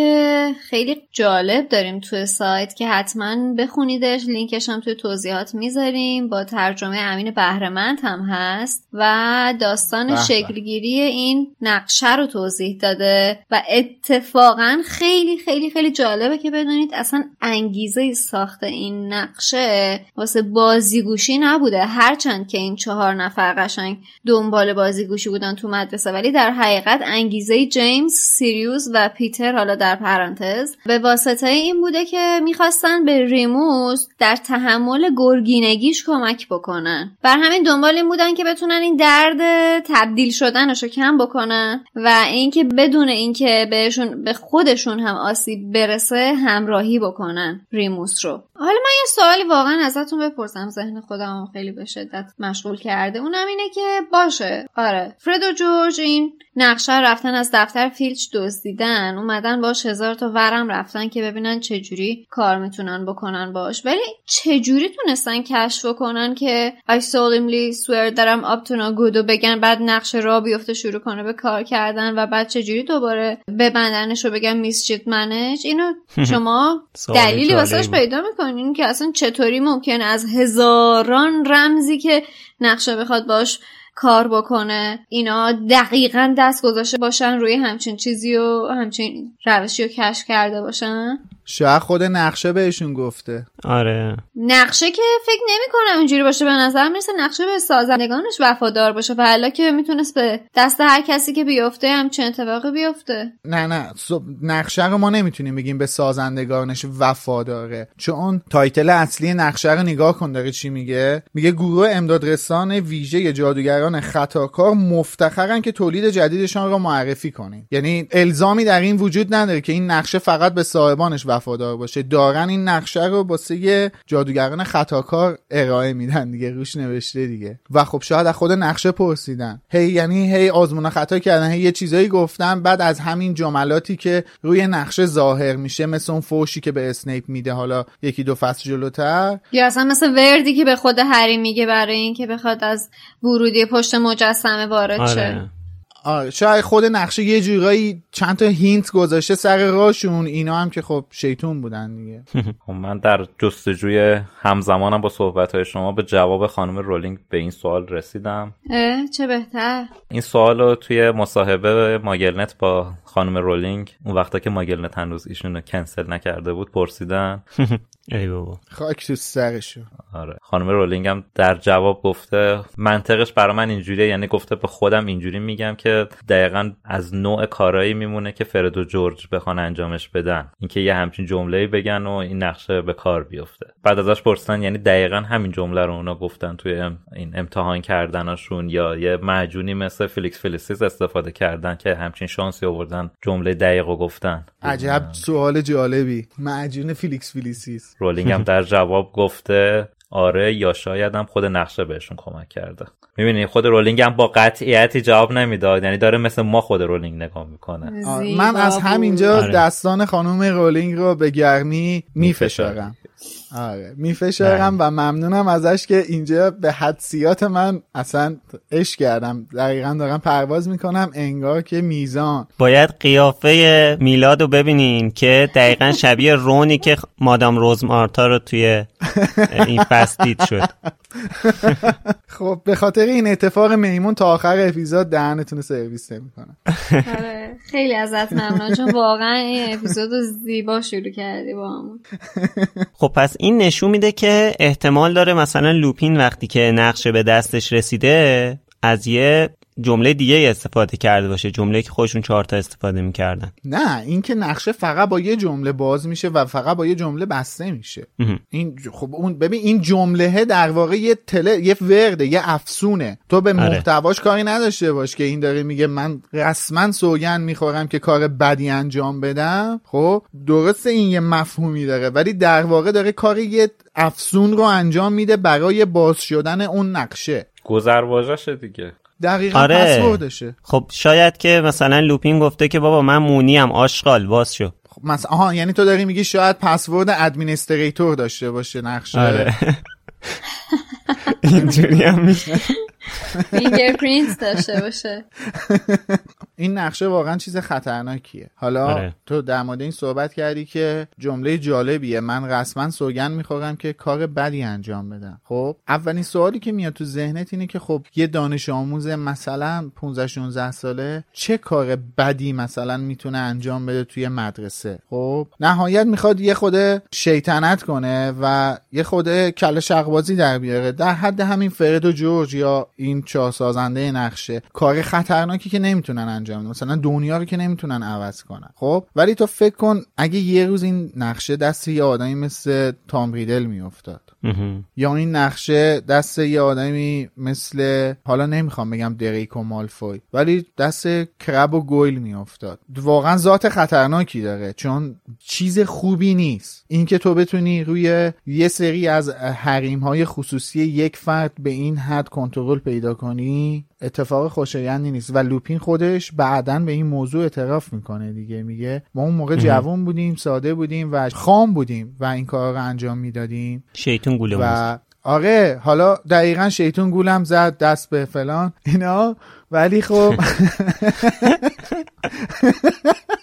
خیلی جالب داریم توی سایت که حتما بخونیدش. لینکش هم توی توضیحات می‌ذاریم. با ترجمه امین بهرمند هم هست و داستان. شکلگیری این نقشه رو توضیح داده و اتفاقا خیلی خیلی خیلی جالبه که بدونید اصلا انگیزه ساخت این نقشه واسه بازیگوشی نبوده. هرچند که این چهار نفر قشنگ دنبال بازیگوشی بودن تو مدرسه ولی در حقیقت انگیزه جیمز سیریوس و پیتر حالا در پرانتز به واسطه این بوده که می‌خواستن به ریموس در تحمل گرگینگیش کمک بکنن. بر همین دنبال این بودن که بتونن این درد تبدیل شدنش رو کم بکنن و اینکه بدون اینکه بهشون به خودشون هم آسیب برسه همراهی بکنن ریموس رو. حالا من یه سوالی واقعا ازتون بپرسم ذهن خودم خیلی به شدت مشغول کرده. اونم اینه که باشه. آره. فرد و جورج این نقشه رفتن از دفتر فیلچ دزدیدن. اومدن باش هزار تا ورم رفتن که ببینن چجوری کار می‌تونن بکنن باش. ولی چجوری تونستن کشف کنن که I solemnly swear that I'm up to no good و بگن بعد نقشه را بیفته شروع کنه به کار کردن و بعد چجوری دوباره ببندنش رو بگن میسچیت منج اینو شما دلیلی واسش پیدا می‌کنین که اصلا چطوری ممکن از هزاران رمزی که نقشه بخواد باش کار بکنه اینا دقیقا دست گذاشته باشن روی همچین چیزی و همچین روشی رو کشف کرده باشن؟ شاید خود نقشه بهشون گفته. آره. نقشه که فکر نمی کنم اینجوری باشه. به نظر می‌رسه نقشه به سازندگانش وفادار باشه. و حالا که می‌تونست به دست هر کسی که بیفته همچین اتفاقی بیفته. نه نه. نقشه رو ما نمی‌تونیم بگیم به سازندگانش وفاداره. چون title اصلی نقشه رو نگاه کن داره چی میگه؟ میگه گروه امدادرسان ویژه جادوگران خطاکار مفتخرن که تولید جدیدشان را معرفی کنیم یعنی الزامی در این وجود نداره که این نقشه فقط به صاحبانش وفادار باشه. دارن این نقشه رو واسه جادوگران خطاکار ارائه میدن دیگه روش نوشته دیگه. و خب شاید از خود نقشه پرسیدن. هی یعنی هی آزمون خطا کردن هی یه چیزایی گفتن بعد از همین جملاتی که روی نقشه ظاهر میشه مثل اون فوشی که به اسنیپ میده حالا یکی دو فصل جلوتر. یا اصلا مثل وردی که به خود هری میگه برای اینکه بخواد از ورودی پشت مجسمه وارد شه. آره. آره شاید خود نقشه یه جورایی چند تا hint گذاشته سر راشون اینا هم که خب شیطون بودن دیگه. خب من در جستجوی همزمانم با صحبت های شما به جواب خانم رولینگ به این سوال رسیدم. اه چه بهتر؟ این سوال رو توی مصاحبه MuggleNet با خانم رولینگ اون وقتا که MuggleNet هنوز ایشون رو کنسل نکرده بود پرسیدن. ای بابا. خاک تو سرشون. آره. خانم رولینگ هم در جواب گفته منطقش برای من اینجوریه یعنی گفته به خودم اینجوری میگم که دقیقا از نوع کارایی میمونه که فرد و جورج بخوان انجامش بدن. اینکه یه همچین جمله بگن و این نقشه به کار بیفته. بعد ازش پرسیدن یعنی دقیقا همین جمله رو اونا گفتن توی این امتحان کردنشون یا یه معجونی مثل فلیکس فلیسیس استفاده کردن که همچین شانسی آوردن جمله دقیق رو گفتن. عجب سوال جالبی. معجون فلیکس فلیسیس رولینگ هم در جواب گفته آره یا شاید هم خود نقشه بهشون کمک کرده. می‌بینی خود رولینگ هم با قطعیتی جواب نمی‌داد. یعنی داره مثل ما خود رولینگ نگاه می‌کنه. من از همینجا دستان خانم رولینگ رو به گرمی میفشارم. آره. میفشارم و ممنونم ازش که اینجا به حدسیات من اصلا اش کردم. دقیقا دارم پرواز می‌کنم. انگار که میزان. باید قیافه میلاد رو ببینین که دقیقا شبیه رونی که مادام روزمارتا رو توی این فصل دید شد. خب به خاطر این اتفاق میمون تا آخر اپیزود دهنتون سرویس نمی‌کنم. آره خیلی ازت ممنون چون واقعا این اپیزود رو زیبا شروع کردی با همون. خب پس این نشون میده که احتمال داره مثلا لوپین وقتی که نقشه به دستش رسیده از یه جمله دیگه استفاده کرده باشه جمله که خودشون چهار تا استفاده می‌کردن. نه اینکه نقشه فقط با یه جمله باز میشه و فقط با یه جمله بسته میشه. این خب اون ببین این جمله در واقع یه تله یه ورده یه افسونه. تو به محتواش کاری نداشته باش که این داره میگه من رسما سوگن می‌خورم که کار بدی انجام بدم. خب درسته این یه مفهومی داره ولی در واقع داره کار یه افسون رو انجام میده برای باز شدن اون نقشه. گذرواژه‌شه دیگه. دقیقا آره. پسوردشه. خب شاید که مثلا لوپین گفته که بابا من مونی‌ام آشغال باز شو. خب مثلا آها یعنی تو داری میگی شاید password administrator داشته باشه نقشه. آره. اینجوری هم میشه. fingerprint داشته باشه. این نقشه واقعا چیز خطرناکیه. حالا آره. تو در مورد این صحبت کردی که جمله جالبیه. من رسما سوگند می‌خورم که کار بدی انجام بدم. خب اولین سوالی که میاد تو ذهنت اینه که خب یه دانش آموز مثلا 15 16 ساله چه کار بدی مثلا می‌تونه انجام بده توی مدرسه؟ خب نهایت می‌خواد یه خورده شیطنت کنه و یه خود کله شقبازی در بیاره. در حد همین فرد و جورج یا این چهار سازنده نقشه کار خطرناکی که نمی‌تونن انجام بدن. مثلا دنیا رو که نمی‌تونن عوض کنن. خب؟ ولی تو فکر کن اگه یه روز این نقشه دست یه آدمی مثل تام ریدل میافتاد. یا این نقشه دست یه آدمی مثل حالا نمی‌خوام بگم دریکو مالفوی ولی دست کرب و گویل میافتاد. واقعا ذات خطرناکی داره چون چیز خوبی نیست. اینکه تو بتونی روی یه سری از حریم های خصوصی یک فرد به این حد کنترل پیدا کنی اتفاق خوشایندی نیست. و لوپین خودش بعدا به این موضوع اعتراف می‌کنه دیگه. میگه ما اون موقع جوان بودیم ساده بودیم و خام بودیم و این کار رو انجام می‌دادیم. شیطون گوله و آره حالا دقیقا شیطون گولم زد دست به فلان اینا. ولی خب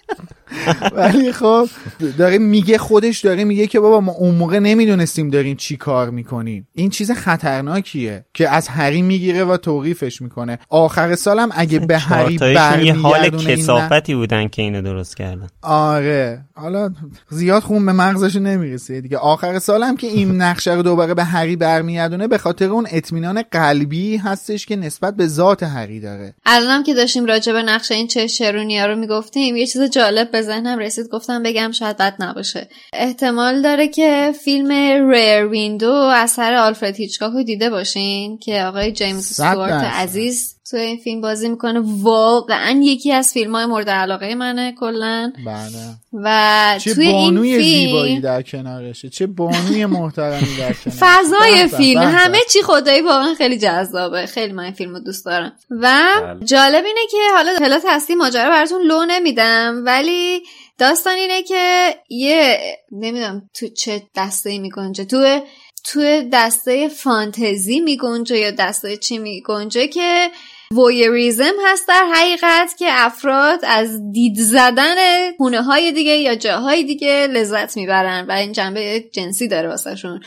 ولی خب داره میگه خودش داره میگه که بابا ما اون موقع نمی‌دونستیم داریم چی کار می‌کنیم این چیز خطرناکیه که از هری می‌گیره و توقیفش می‌کنه. آخر سالم اگه به هری یه حال کسافتی بودن که اینو درست کردن. آره. حالا زیاد خون به مغزش نمی‌رسه دیگه. آخر سالم که این نقشه رو دوباره به هری برمیگردونه به خاطر اون اطمینان قلبی هستش که نسبت به ذات هری داره. الانم که داشتیم راجع به نقشه این چه شرونیا رو می‌گفتیم یه چیز جالب به ذهنم رسید گفتم بگم شاید بد نباشه. احتمال داره که فیلم ریر ویندو اثر آلفرد هیچکاک رو دیده باشین که آقای جیمز سوارت عزیز تو این فیلم بازی می‌کنه. واقعا یکی از فیلم های مورد علاقه منه کلا. بله. و چه توی بانوی این فیلم زیبایی در کنارشه. چه بانوی محترمی در کنارشه. فضای به به، فیلم. به به. همه چی خدایی واقعا خیلی جذابه. خیلی من این فیلم رو دوست دارم. و بله. جالب اینه که حالا پلات هستی ماجرا براتون لو نمیدم ولی داستان اینه که یه نمی‌دونم تو چه دسته ای میگنجه. تو تو دسته فانتزی میگنجه یا دسته چی میگنجه که وویریزم هست در حقیقت که افراد از دید زدن خونه های دیگه یا جاهای دیگه لذت می‌برن و این جنبه جنسی داره واسهشون.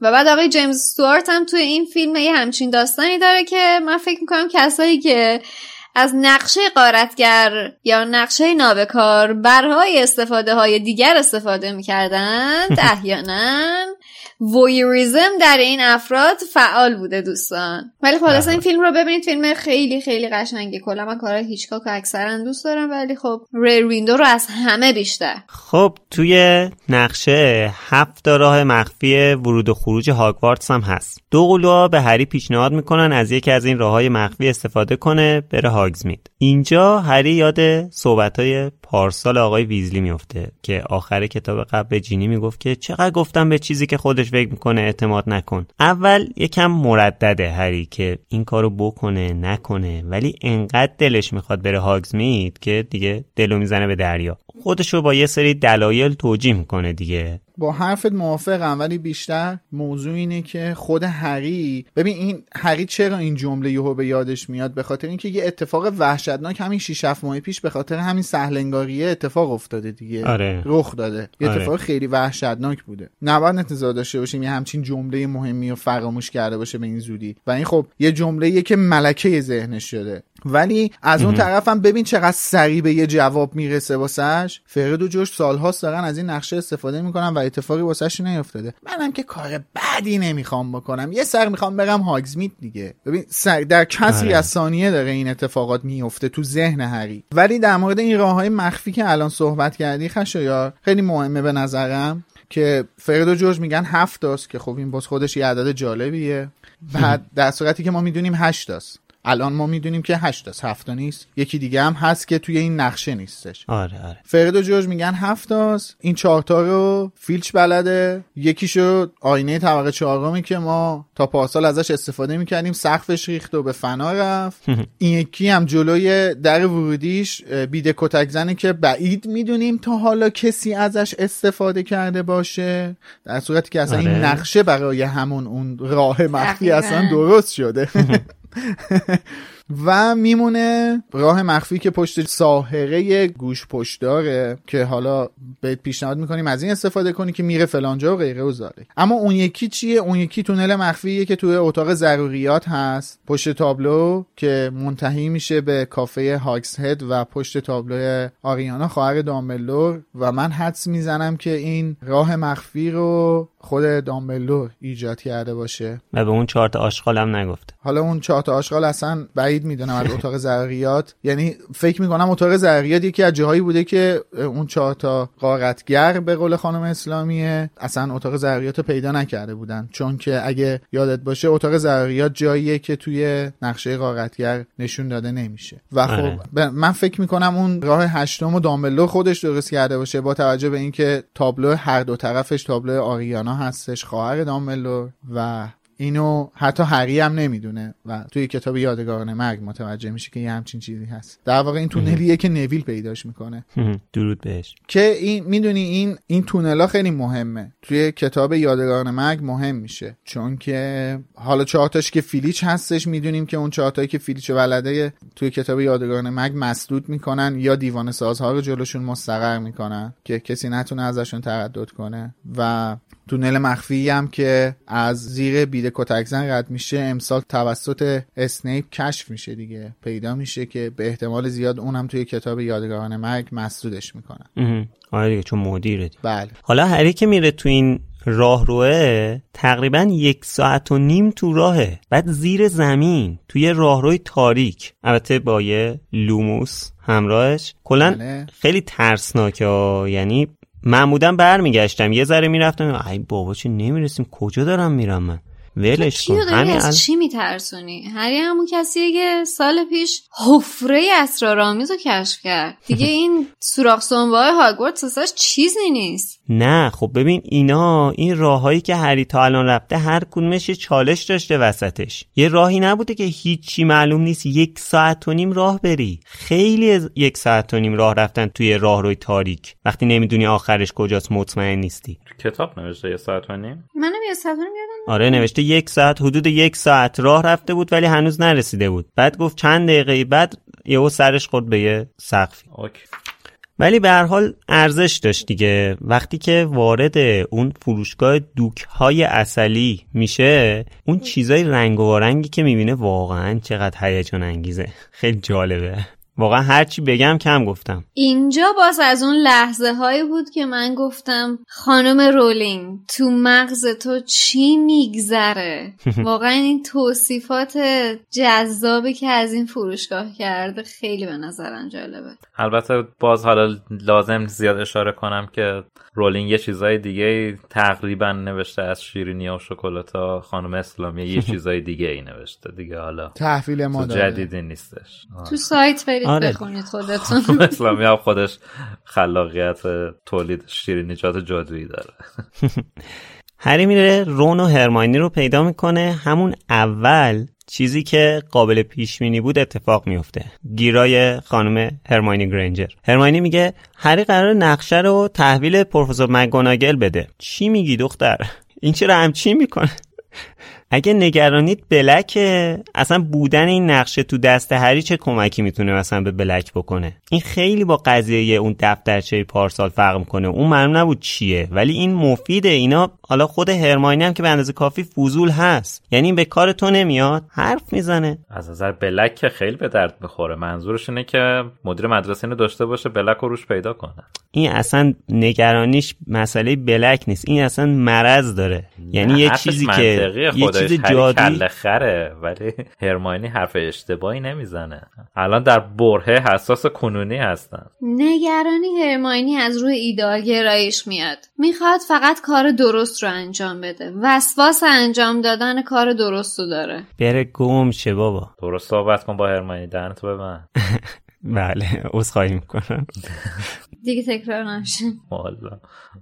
و بعد آقای جیمز ستوارت هم توی این فیلم یه همچین داستانی داره که من فکر می‌کنم کسایی که از نقشه قارتگر یا نقشه نابکار برهای استفاده های دیگر استفاده می‌کردند احیانا وویریزم در این افراد فعال بوده دوستان. ولی خلاصه این فیلم رو ببینید فیلم خیلی خیلی قشنگه. کلا من کارهای هیچکاک اکثرا دوست دارم ولی خب ریر ویندو رو از همه بیشتر. خب توی نقشه هفت راه مخفی ورود و خروج هاگوارتس هم هست. دو قلوها به هری پیشنهاد می‌کنن از یکی از این راه های مخفی استفاده کنه بره هاگزمید اینجا هری یاد صحبت های پارسال آقای ویزلی میفته که آخر کتاب قبل به جینی می‌گفت که چقدر گفتم به چیزی که خودش فکر می‌کنه اعتماد نکن. اول یکم مردده هری که این کارو بکنه نکنه ولی انقدر دلش می‌خواد بره هاگزمید که دیگه دلو می‌زنه به دریا. خودشو با یه سری دلایل توجیه می‌کنه دیگه. با حرفت موافقم ولی بیشتر موضوع اینه که خود هری ببین این هری چرا این جمله یهو به یادش میاد؟ به خاطر اینکه یه اتفاق وحشتناک همین 6 7 ماه پیش به خاطر همین سهلنگاریه اتفاق افتاده دیگه. آره. رخ داده. یه آره. اتفاق خیلی وحشتناک بوده. نباید انتظار داشته باشیم یه همچین جمله مهمی رو فراموش کرده باشه به این زودی. و این خب یه جمله که ملکه ذهنش شده. ولی از اون طرفم ببین چقدر سریع به یه جواب می‌رسه واسش. فرد و جوش سالهاست دارن از این نقشه استفاده می‌کنن و اتفاقی واسش نیفتاده. منم که کار بدی نمی‌خوام بکنم. یه سر می‌خوام برم هاگزمیت دیگه. ببین سر در کسری آره. از ثانیه داره این اتفاقات میفته تو ذهن هری. ولی در مورد این راه های مخفی که الان صحبت کردی خشایار خیلی مهمه به نظرم که فرد و جورج میگن هفت است که خب این باز خودش یه عدد جالبیه. بعد در صورتی که ما می‌دونیم هشت است الان ما می‌دونیم که هشت است هفت نیست. یکی دیگه هم هست که توی این نقشه نیستش. آره آره. فرد و جورج میگن هفت است این چهارتا رو فیلچ بلده. یکیشو آینه طبقه چهارمی که ما تا پارسال ازش استفاده می‌کردیم. سقفش ریخت و به فنا رفت. این یکی هم جلوی در ورودیش بیده کتک زنه که بعید می‌دونیم تا حالا کسی ازش استفاده کرده باشه. در صورتی که اصلا این آره. نقشه برای همون اون راه مخفی. اصلا درست شده. و میمونه راه مخفی که پشت ساحره گوش پشت داره که حالا بهت پیشنهاد می‌کنیم از این استفاده کنی که میره فلانجا و غیره و زاله اما اون یکی چیه؟ اون یکی تونل مخفیه که توی اتاق ضروریات هست. پشت تابلو که منتهی میشه به کافه هاکس هد و پشت تابلو آریانا خواهر دامبلور و من حدس می‌زنم که این راه مخفی رو خود دامبلور ایجاد کرده باشه. و به اون چهار تا آشغال هم نگفته. حالا اون چهار تا آشغال اصلا بعید می‌دونم از اتاق ضروریات یعنی فکر می‌کنم اتاق ضروریات یکی از جاهایی بوده که اون چهار تا قارتگر به قول خانم اسلامیه اصلا اتاق ضروریات رو پیدا نکرده بودن. چون که اگه یادت باشه اتاق ضروریات جاییه که توی نقشه قارتگر نشون داده نمیشه. و خب آره. من فکر می‌کنم اون راه هشتم و دامبلو خودش درست کرده باشه با توجه به اینکه تابلو هر دو طرفش تابلو آریانا هستش خواهر دامبلو و اینو حتی هری هم نمی‌دونه و توی کتاب یادگاران مرگ متوجه میشه که یه همچین چیزی هست. در واقع این تونلیه که نویل پیداش می‌کنه. درود بهش. که این می‌دونی این این تونلا خیلی مهمه. توی کتاب یادگاران مرگ مهم میشه. چون که حالا چهارتاش که فیلیچ هستش می‌دونیم که اون چهارتایی که فیلیچ ولده توی کتاب یادگاران مرگ مسدود می‌کنن یا دیوان سازها رو جلوشون مستقر می‌کنن که کسی نتونه ازشون تردد کنه و تونل مخفی هم که از زیر بید کتکزن رد میشه امسال توسط اسنیپ کشف میشه دیگه پیدا میشه که به احتمال زیاد اونم توی کتاب یادگاران مرگ مسدودش می‌کنن. آره دیگه چون مدیره دیگه. بله حالا هری که میره تو این راهروه تقریبا یک ساعت و نیم تو راهه بعد زیر زمین توی راهروی تاریک البته با یه لوموس همراهش کلا بله. خیلی ترسناکه. یعنی معمولا برمیگشتم یه ذره می‌رفتم ای بابا چه نمی‌رسیم کجا دارم میرم من؟ ولش چی کن. همین از چی میترسونی؟ هری همون کسیه که سال پیش حفره اسرارآمیز رو کشف کرد. دیگه این سوراخ سنبه های هاگوارتس واسش چیزی نیست. نه خب ببین اینا این راههایی که هری تا الان رفته هر کدومش یه چالش داشته وسطش. یه راهی نبوده که هیچی معلوم نیست یک ساعت و نیم راه بری. خیلی از یک ساعت و نیم راه رفتن توی راهروی تاریک. وقتی نمی‌دونی آخرش کجاست مطمئن نیستی. تو کتاب نوشته یه ساعت و نیم؟ منم یه سفر میادم آره نوشته یک ساعت حدود یک ساعت راه رفته بود ولی هنوز نرسیده بود. بعد گفت چند دقیقه بعد یهو سرش خورد به یه سقفی. اوکی. ولی به هر حال ارزش داشت دیگه. وقتی که وارد اون فروشگاه دوک های اصلی میشه اون چیزای رنگ و وارنگی که می‌بینه واقعا چقدر هیجان انگیزه خیلی جالبه. واقعا هرچی بگم کم گفتم. اینجا باز از اون لحظه هایی بود که من گفتم خانم رولینگ تو مغز تو چی میگذره؟ واقعا این توصیفات جذابی که از این فروشگاه کرده خیلی به نظرم جالبه. البته باز حالا لازم زیاد اشاره کنم که رولینگ یه چیزای دیگه تقریبا نوشته از شیرینی و شکلاتا خانم اسلامی یه چیزای دیگه ای نوشته دیگه حالا تحویل ما جدیدی نیستش. تو سایت برید. آره. بخونید خودتون. خانم اسلامی هم خودش خلاقیت تولید شیرینیجات جادویی داره. هری میره رون و هرماینی رو پیدا می‌کنه. همون اول چیزی که قابل پیش بینی بود اتفاق میفته گیرای خانم هرماینی گرینجر. هرماینی میگه هری قرار نقشه رو تحویل پروفسور مگوناگل بده. چی میگی دختر؟ این چرا همچین می‌کنه؟ اگه نگرانید بلکه اصلا بودن این نقشه تو دست هری چه کمکی می‌تونه مثلا به بلک بکنه؟ این خیلی با قضیه اون دفترچه پارسال فرق می‌کنه. اون معلوم نبود چیه ولی این مفیده اینا حالا خود هرماینی هم که به اندازه کافی فضول هست. یعنی این به کار تو نمیاد حرف می‌زنه. از نظر بلک که خیلی به درد می‌خوره. منظورش اینه که مدیر مدرسه اینو داشته باشه بلک رو روش پیدا کنه. این اصلا نگرانیش مسئله بلک نیست. این اصلا مرض داره. یعنی یه چیزی که یه خودش. چیز جادویی کله خره ولی هرماینی حرف اشتباهی نمی‌زنه. الان در برهه حساس کنونی هستن. نگرانی هرماینی از روی ایدال گرایش میاد. می‌خواد فقط کار درست رو انجام بده. وسواس انجام دادن کار درست رو داره. بره گم شه بابا. درست صحبت کن با هرماینی دهنتو ببن بله عذرخواهی می‌کنم. دیگه تکرار نشه والا.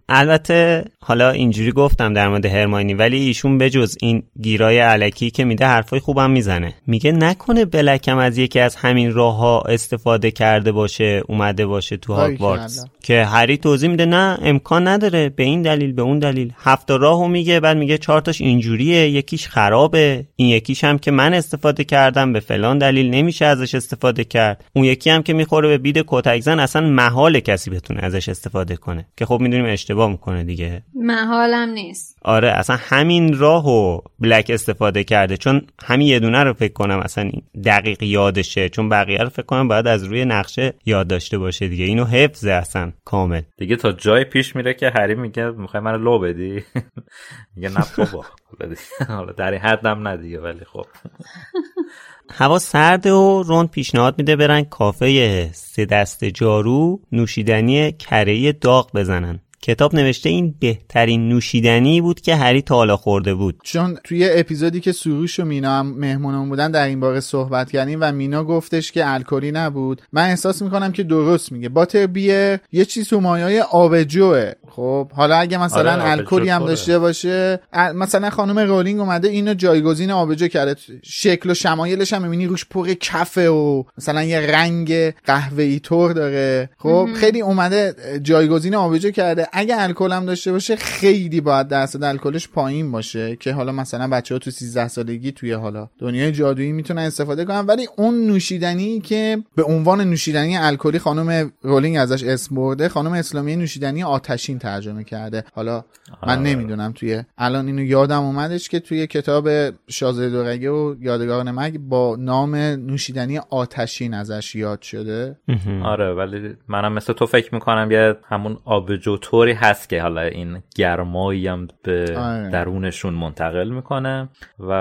البته حالا اینجوری گفتم در مورد هرماینی ولی ایشون بجز این گیرای علکی که میده حرفای خوبم می‌زنه. میگه نکنه بلکم از یکی از همین راه ها استفاده کرده باشه اومده باشه تو باری هاگوارتس. که هری توضیح میده نه امکان نداره به این دلیل به اون دلیل. هفت راهو میگه بعد میگه چهار تاش اینجوریه یکیش خرابه این یکیش هم که من استفاده کردم به فلان دلیل نمیشه ازش استفاده کرد. اون یکی هم که می‌خوره به بید کتکزن اصلا محال کسی بتونه ازش استفاده کنه که خب می‌دونیم اشتباه می‌کنه دیگه. محالم نیست. آره اصلا همین راهو بلک استفاده کرده. چون همین یه دونه رو فکر کنم اصلا دقیق یادشه. چون بقیه رو فکر کنم باید از روی نقشه یاد داشته باشه دیگه. اینو حفظه اصلا کامل. دیگه تا جای پیش میره که هری میگه می‌خوای منو لو بدی؟ میگه نه بابا حالا در این حدم ندیگه ولی خب. هوا سرده و روند پیشنهاد میده برن کافه سه دست جارو نوشیدنی کره داغ بزنن. کتاب نوشته این بهترین نوشیدنی بود که هری تا حالا خورده بود. چون توی اپیزودی که سروش و مینا هم مهمونمون بودن در این باره صحبت کردیم و مینا گفتش که الکلی نبود من احساس می‌کنم که درست میگه. باتر بیه یه چیز تو مایای آبجوه خب حالا اگه مثلا آره، الکلی هم داشته باشه مثلا خانم رولینگ اومده اینو جایگزین آبجو کرده. شکل و شمایلش هم می‌بینی روش پر کفه و مثلا یه رنگ قهوه ای طور داره. خب خیلی اومده جایگزین آبجو کرده. اگه الکل هم داشته باشه خیلی باید درصد الکلش پایین باشه که حالا مثلا بچه ها تو 13 سالگی توی حالا دنیای جادویی می‌تونن استفاده کنن. ولی اون نوشیدنی که به عنوان نوشیدنی الکلی خانم رولینگ ازش اسم برده خانم اسلامی نوشیدنی آتشین ترجمه کرده. حالا من نمی‌دونم توی الان اینو یادم اومدش که توی کتاب شازده دورگه و یادگار نمک با نام نوشیدنی آتشین ازش یاد شده. آره ولی منم مثل تو فکر می‌کنم یه همون آبجو طوری هست که حالا این گرمایی هم به آره. درونشون منتقل می‌کنه و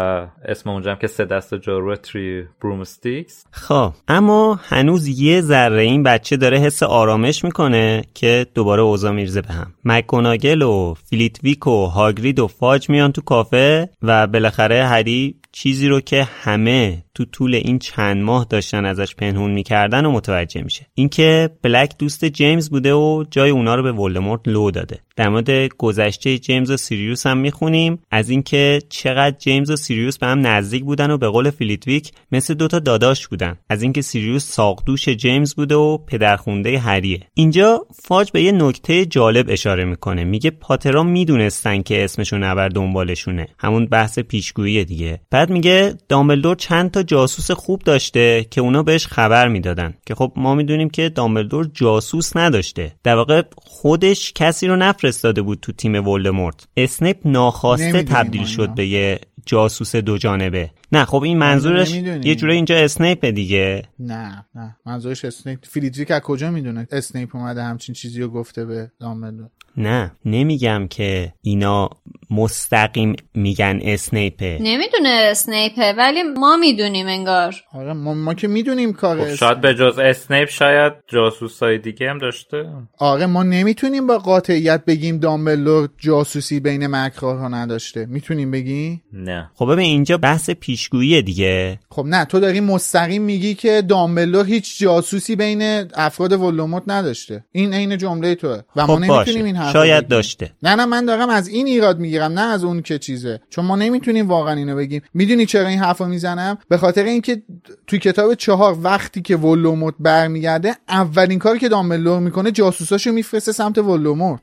اسم اونجا هم که سه دست جارو Three Broomsticks خب اما هنوز یه ذره این بچه داره حس آرامش می‌کنه که دوباره اوضاع می‌ریزه به هم مکگوناگل و فلیتویک و هاگرید و فاج میان تو کافه و بالاخره هری چیزی رو که همه تو طول این چند ماه داشتن ازش پنهون می‌کردن و متوجه میشه. اینکه بلک دوست جیمز بوده و جای اونا رو به ولدمورت لو داده. در مورد گذشته جیمز و سیریوس هم می‌خونیم. از اینکه چقدر جیمز و سیریوس به هم نزدیک بودن و به قول فلیتویک مثل دوتا داداش بودن. از اینکه سیریوس ساقدوش جیمز بوده و پدرخونده هریه. اینجا فاج به یه نکته جالب اشاره می‌کنه. میگه پاترا می‌دونستن که اسمشون نبر دنبالشونه. همون بحث پیشگویی دیگه. بعد میگه دامبلدور چند تا جاسوس خوب داشته که اونا بهش خبر می‌دادن. که خب ما می‌دونیم که دامبلدور جاسوس نداشته. در واقع خودش کسی رو نفرستاده بود تو تیم ولدمورت. اسنیپ ناخواسته تبدیل شد. به یه جاسوس دو جانبه. نه خب این منظورش نمی‌دونیم. یه جوره اینجا اسنیپ دیگه. نه نه. منظورش اسنیپ. فلیتویک از کجا می‌دونه اسنیپ اومده همچین چیزی رو گفته به دامبلدور نه نمیگم که اینا مستقیم میگن اسنیپه. نمی‌دونه اسنیپه ولی ما می‌دونیم انگار. آره ما, ما که می‌دونیم کار خب. شاید به جز اسنیپ شاید جاسوسای دیگه هم داشته. آره ما نمی‌تونیم با قاطعیت بگیم دامبلدور جاسوسی بین مرگخوارها نداشته. می‌تونیم بگیم؟ نه. خب ببین اینجا بحث پیشگویی دیگه؟ خب نه تو داری مستقیم میگی که دامبلدور هیچ جاسوسی بین افراد ولوموت نداشته. این عین جمله توه. و ما خب نمی‌تونیم باشه این حرف شاید داشته. نه نه من دارم از این ایراد می‌گیرم نه از اون که چیزه. چون ما نمی‌تونیم واقعا اینو بگیم. می‌دونی چرا این حرفو می‌زنم؟ به خاطر اینکه توی کتاب چهار وقتی که ولوموت برمیگرده اولین کاری که دامبلدور می‌کنه جاسوساشو میفرسته سمت ولوموت.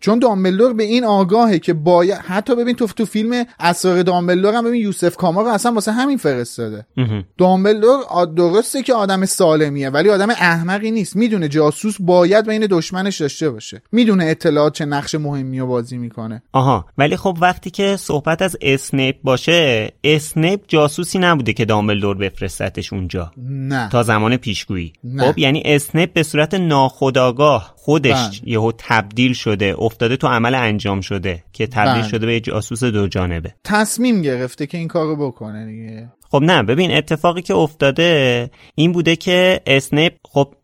چون دامبلدور به این آگاهه که باید حتی ببین تو تو فیلم اسرار دامبلدور هم ببین یوسف کاما رو اصلا واسه همین فرستاده. دامبلدور درسته که آدم سالمیه ولی آدم احمقی نیست. می‌دونه جاسوس باید بین دشمنش داشته باشه. می‌دونه اطلاعات چه نقش مهمی رو بازی می‌کنه. آها. ولی خب وقتی که صحبت از اسنیپ باشه اسنیپ جاسوسی نبوده که دامبلدور بفرستتش اونجا. نه. تا زمان پیشگویی. خب یعنی اسنیپ به صورت ناخودآگاه خودش بله. یهو تبدیل شده افتاده تو عمل انجام شده که تبدیل بله. شده به جاسوس دو جانبه. تصمیم گرفته که این کارو بکنه. دیگه. خب نه ببین اتفاقی که افتاده این بوده که اسنیپ خب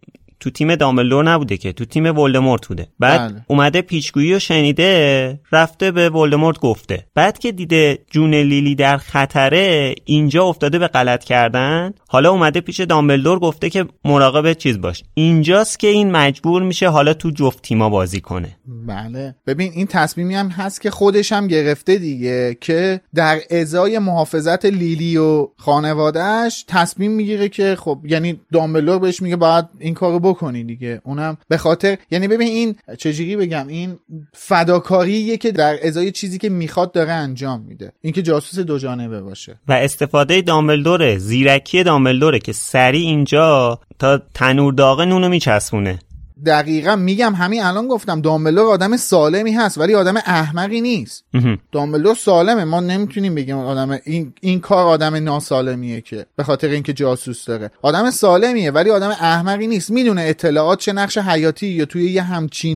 تو تیم دامبلدور نبوده که تو تیم ولدمورت بوده. بعد بله. اومده پیشگویی رو شنیده رفته به ولدمورت گفته. بعد که دیده جون لیلی در خطره اینجا افتاده به غلط کردن حالا اومده پیش دامبلدور گفته که مراقب چیز باش. اینجاست که این مجبور میشه حالا تو جفت تیما بازی کنه. بله. ببین این تصمیمی هم هست که خودش هم گرفته دیگه که در ازای محافظت لیلی و خانوادهش تصمیم می‌گیره که خب یعنی دامبلور بهش میگه باید این کارو بکنی دیگه. اونم به خاطر یعنی ببین این چجوری بگم؟ این فداکاریه که در ازای چیزی که می‌خواد داره انجام میده. اینکه جاسوس دو جانبه باشه. و استفاده دامبلدوره زیرکی دامبلدوره که سری اینجا تا تنور داغ نونو میچسبونه. دقیقا میگم همین الان گفتم دامبلور آدم سالمی هست ولی آدم احمقی نیست. دامبلور سالمه. ما نمی‌تونیم بگیم آدم این, این کار آدم ناسالمیه که به خاطر اینکه جاسوس داره. آدم سالمیه ولی آدم احمقی نیست. می‌دونه اطلاعات چه نقش حیاتی یا توی یه همچین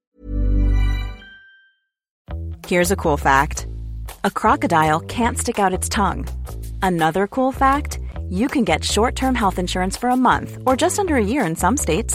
Here's a cool fact. A crocodile can't stick out its tongue. Another cool fact you can get short term health insurance for a month or just under a year in some states.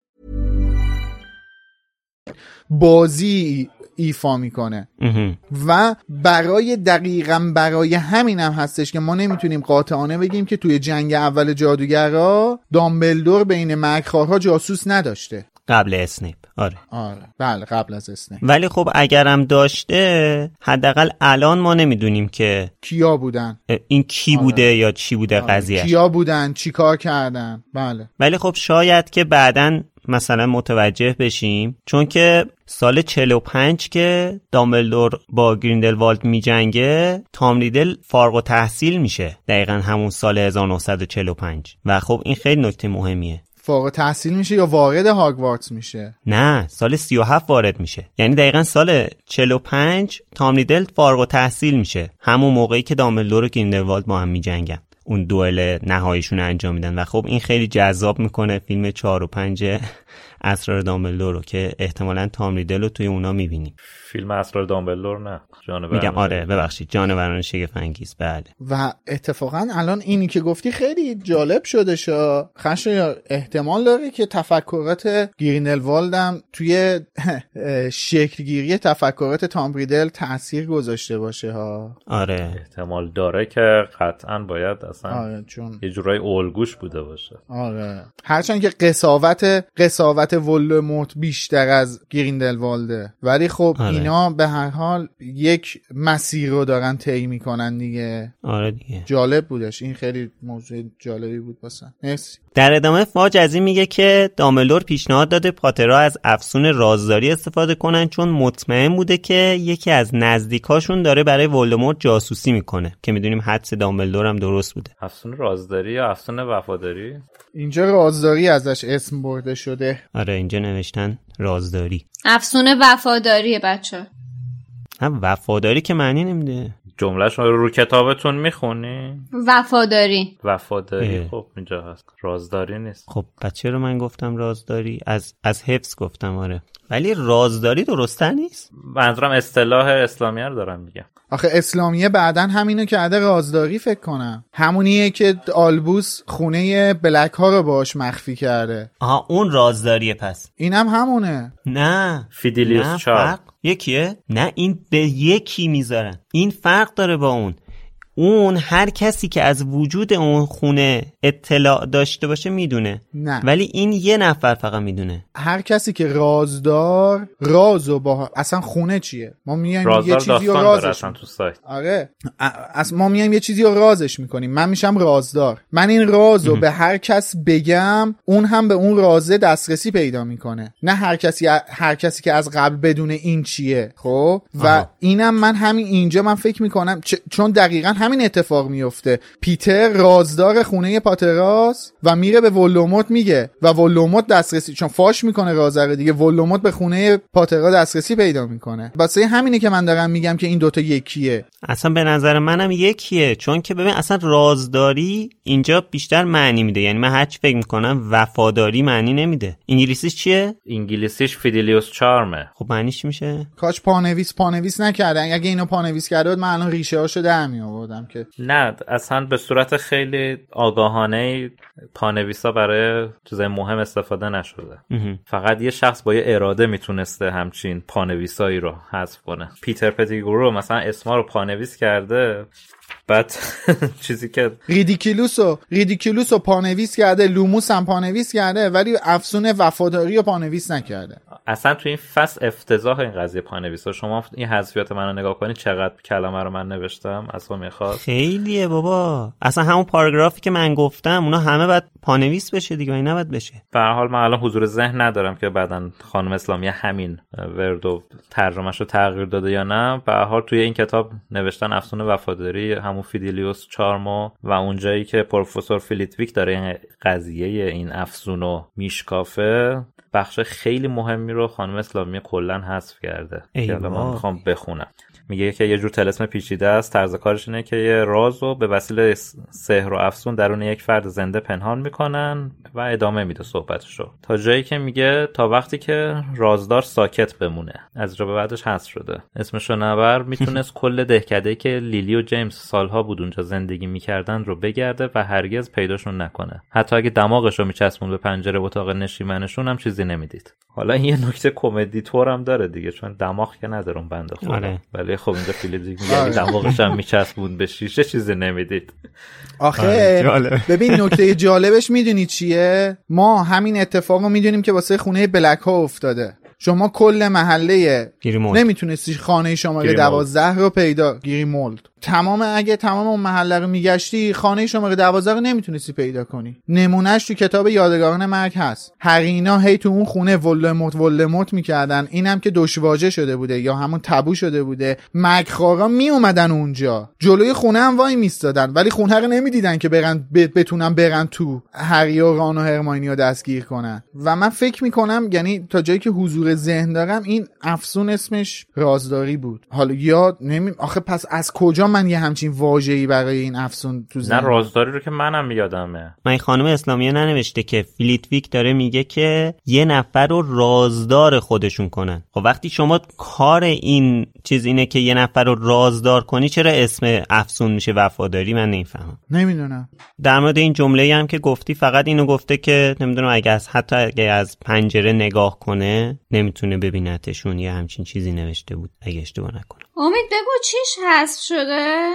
بازی ایفا می‌کنه. و برای دقیقا برای همین هم هستش که ما نمی‌تونیم قاطعانه بگیم که توی جنگ اول جادوگرا دامبلدور بین مکرها جاسوس نداشته. قبل اسنیپ. آره. آره. بله قبل از اسنیپ. ولی خب اگرم داشته حداقل الان ما نمی‌دونیم که کیا بودن. این کی آره. بوده یا چی بوده آره. قضیه کیا بودن چی کار کردن. بله. ولی خب شاید که بعدا مثلا متوجه بشیم. چون که سال 45 که دامبلدور با گریندلوالد میجنگه تام ریدل فارغ و تحصیل میشه. دقیقا همون سال 1945 و خب این خیلی نکته مهمیه. فارغ تحصیل میشه یا وارد هاگوارتس میشه؟ نه سال 37 وارد میشه. یعنی دقیقا سال 45 تام ریدل فارغ و تحصیل میشه. همون موقعی که دامبلدور و گریندلوالد با هم میجنگن. اون دوئل نهاییشون انجام میدن. و خب این خیلی جذاب می‌کنه. فیلم 4 و 5 اسرار دامبلدور رو که احتمالا تام ریدل رو توی اونا می‌بینیم. فیلم اسرار دامبلدور نه. جانوران میگم آره ببخشید. جانوران شگفت انگیز بله. و اتفاقا الان اینی که گفتی خیلی جالب شده شا. خش احتمال داره که تفکرات گرینلوالد هم توی شکلگیری تفکرات تام ریدل تاثیر گذاشته باشه ها. آره. احتمال داره که قطعا باید اصلا آره چون یه جورای الگوش بوده باشه. آره. هرچند که قصاوت قصاوت ولدمورت بیشتر از گریندلوالده. ولی خب آره. اینا به هر حال یک مسیر رو دارن طی می‌کنن دیگه. آره دیگه. جالب بودش. این خیلی موضوع جالبی بود واسه. مرسی. در ادامه فاج از این میگه که داملور پیشنهاد داده پاترها از افسون رازداری استفاده کنن چون مطمئن بوده که یکی از نزدیکاشون داره برای ولدمورت جاسوسی می‌کنه که می‌دونیم حدس دامبلدور هم درست بوده. افسون رازداری یا افسون وفاداری؟ اینجا رازداری ازش اسم برده شده. آره اینجا نوشتن رازداری. افسون وفاداری بچه هم وفاداری که معنی نمیده. جملهش رو رو کتابتون می‌خونی؟ وفاداری. وفاداری. اه. خب اینجا هست. رازداری نیست. خب بچه رو من گفتم رازداری؟ از از حفظ گفتم آره. ولی رازداری درسته نیست؟ منظورم اصطلاح اسلامی رو دارم میگم. آخه اسلامیه بعدا همینو کرده رازداری فکر کنم. همونیه که آلبوس خونه بلک ها رو باش مخفی کرده. آها اون رازداریه پس. اینم همونه. نه. فیدیلیوس چار فرق یکیه؟ نه این به یکی می‌ذارن. این فرق داره با اون. اون هر کسی که از وجود اون خونه اطلاع داشته باشه می‌دونه. نه. ولی این یه نفر فقط می‌دونه. هر کسی که رازدار رازو با اصلا خونه چیه؟ ما میایم یه چیزی رو رازش اصلا تو سایت. آره. ما میایم یه چیزی رو رازش می‌کنیم. من میشم رازدار. من این رازو به هر کس بگم اون هم به اون رازه دسترسی پیدا می‌کنه. نه هر کسی هر کسی که از قبل بدونه این چیه خب؟ و آها. اینم من همین اینجا من فکر می‌کنم چ- چون دقیقا همین اتفاق میفته. پیتر رازدار خونه پاتراس و میره به ولوموت میگه و ولوموت دسترسی چون فاش می‌کنه رازره دیگه ولوموت به خونه پاترا دسترسی پیدا می‌کنه. واسه همینه که من دارم میگم که این دوتا یکیه. اصلا به نظر منم یکیه چون که ببین اصلا رازداری اینجا بیشتر معنی میده. یعنی من هرچی فکر می‌کنم وفاداری معنی نمیده. انگلیسیش چیه؟ انگلیسیش Fidelius Charm ه. خب معنیش میشه؟ کاش پانویس پانویس نکردن اگه اینو پانویس کرده بود من الان ریشه هاشو در می آوردم که نه اصلا به صورت خیلی آگاهانه پانویسا برای چیزای مهم استفاده نشده. فقط یه شخص با یه اراده می‌تونسته همچین پانویسایی رو حذف کنه. پیتر پتیگورو مثلا اسما رو پانویس کرده. بعد چیزی که ریدیکیلوس و ریدیکیلوس رو پانویس کرده لوموس هم پانویس کرده ولی افسون وفاداری رو پانویس نکرده. اصلا تو این فصل افتضاح این قضیه پانویس شما این حذفیات منو نگاه کنید چقدر کلمه رو من نوشتم اصلا می‌خواد خیلیه بابا. اصلا همون پاراگرافی که من گفتم اونا همه باید پانویس بشه دیگه این نباید بشه. به هر حال من الان حضور ذهن ندارم که بعدا خانم اسلامی همین وردو ترجمهش رو تغییر داده یا نه. به هر حال توی این کتاب نوشتن افسون وفاداری همون Fidelius Charm و و اونجایی که پروفسور فیلیتویک داره این قضیه این افسون رو میشکافه بخش خیلی مهمی رو خانم اسلامی کلا حذف کرده. که من می‌خوام بخونم. میگه که یه جور طلسم پیچیده است. طرز کارش اینه که یه راز رو به وسیله سحر و افسون درون یک فرد زنده پنهان می‌کنن و ادامه میده صحبتشو. تا جایی که میگه تا وقتی که رازدار ساکت بمونه. از اینجا به بعدش حذف شده. اسمشو نبر. می‌تونست کل دهکده که لیلی و جیمز سالها بود اونجا زندگی می‌کردن رو بگرده و هرگز پیداشون نکنه. حتی اگه دماغش رو میچسبوند به پنجره اتاق نشیمنشون هم چیزی نمی‌دید. حالا این یه نکته کمدی طور هم داره دیگه چون دماغ که ندارم بنده خدا. آره. ولی خب اینجا فیلیپ دیگه میگه دماغش هم میچسبون به شیشه چیزی نمی‌دید. آخه ببین نکته جالبش می‌دونی چیه؟ ما همین اتفاق رو می‌دونیم که واسه خونه بلک ها افتاده. شما کل محله نمی‌تونستی خانه شماره دوازده رو پیدا گیری مولد تمام اگه تمام اون محله رو میگشتی خانه شماره دوازده رو نمی‌تونستی پیدا کنی. نمونهش تو کتاب یادگاران مرگ هست. هرینا هی تو اون خونه ولموت ولموت می‌کردن. اینم که دشواجه شده بوده یا همون تبو شده بوده. مرگخوارا می اومدن اونجا. جلوی خونه هم وای میستادن ولی خونه رو نمی‌دیدن که برن بتونن برن تو هری و ران و هرماینی رو دستگیر کنن. و من فکر می‌کنم یعنی تا جایی که حضور ذهن دارم این افسون اسمش رازداری بود. حالا یا نمی آخه پس از کجا من یه همچین واژه‌ای برای این افسون تو نه رازداری رو که منم یادمه من خانم اسلامیه ننوشته که فلیتویک داره میگه که یه نفر رو رازدار خودشون کنن. خب وقتی شما کار این چیز اینه که یه نفر رو رازدار کنی چرا اسم افسون میشه وفاداری؟ من نمی‌فهمم. نمی‌دونم. در مورد این جمله هم که گفتی فقط اینو گفته که نمی‌دونم اگه از حتی اگه از پنجره نگاه کنه نمی‌تونه ببینتشون یه همچین چیزی نوشته بود اگه اشتباه نکنم. امید بگو چیش حذف شده؟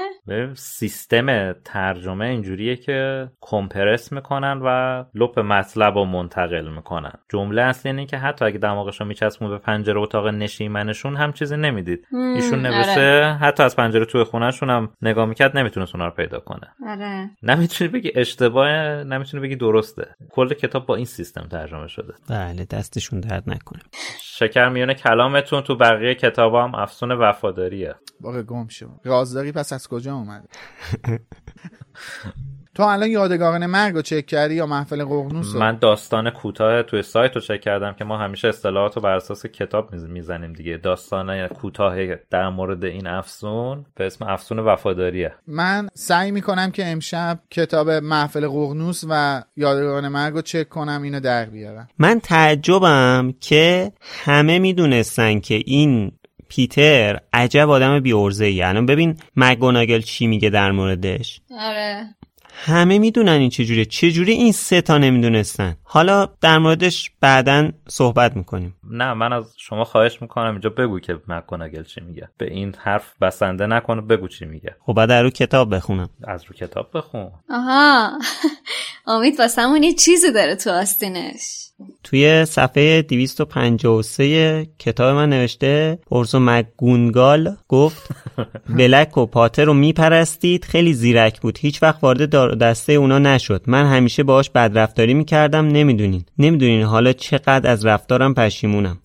سیستم ترجمه اینجوریه که کمپرس می‌کنن و لپ مطلب رو منتقل می‌کنن. جمله اصلی اینه که حتی اگه دماغش رو میچسبون به پنجره اتاق نشیمنشون هم چیزی نمی‌دید. ایشون نوشته آره. حتی از پنجره توی خونهشون هم نگاه می‌کرد نمی‌تونست اونا رو پیدا کنه. آره. نمی‌تونی بگی اشتباه نمی‌تونی بگی درسته. کل کتاب با این سیستم ترجمه شده. بله دستشون درد نکنه. شکر میونه کلامتون تو بقیه کتاب هم افسون وفاداریه باقی گم شو. رازداری پس از کجا اومده تو الان یادگاران مرگ رو چک کردی یا محفل ققنوس من داستان کوتاه توی سایت رو چک کردم که ما همیشه اصطلاحات رو بر اساس کتاب می‌زنیم دیگه. داستان کوتاه در مورد این افسون به اسم افسون وفاداریه. من سعی می‌کنم که امشب کتاب محفل ققنوس و یادگاران مرگ رو چک کنم اینو در بیارم. من تعجبم که همه می‌دونستن که این پیتر عجب آدم بیورزه ای الان ببین مگوناگل چی میگه در موردش. آره. همه می‌دونن این چجوره. چجوری این سه تا نمی‌دونستن؟ حالا در موردش بعدا صحبت می‌کنیم. نه من از شما خواهش می‌کنم اینجا بگو که مکوناگل چی میگه. به این حرف بسنده نکنه بگو چی میگه. خب بعد رو کتاب بخونم. از رو کتاب بخون. آها. امید واسمون یه چیزی داره تو آستینش. توی صفحه 253 کتاب من نوشته پرسو مگونگال گفت بلک و پاتر رو میپرستید خیلی زیرک بود هیچ وقت وارد دسته اونا نشد. من همیشه باهاش بدرفتاری می‌کردم نمی‌دونین. نمی‌دونین حالا چقدر از رفتارم پشیمونم.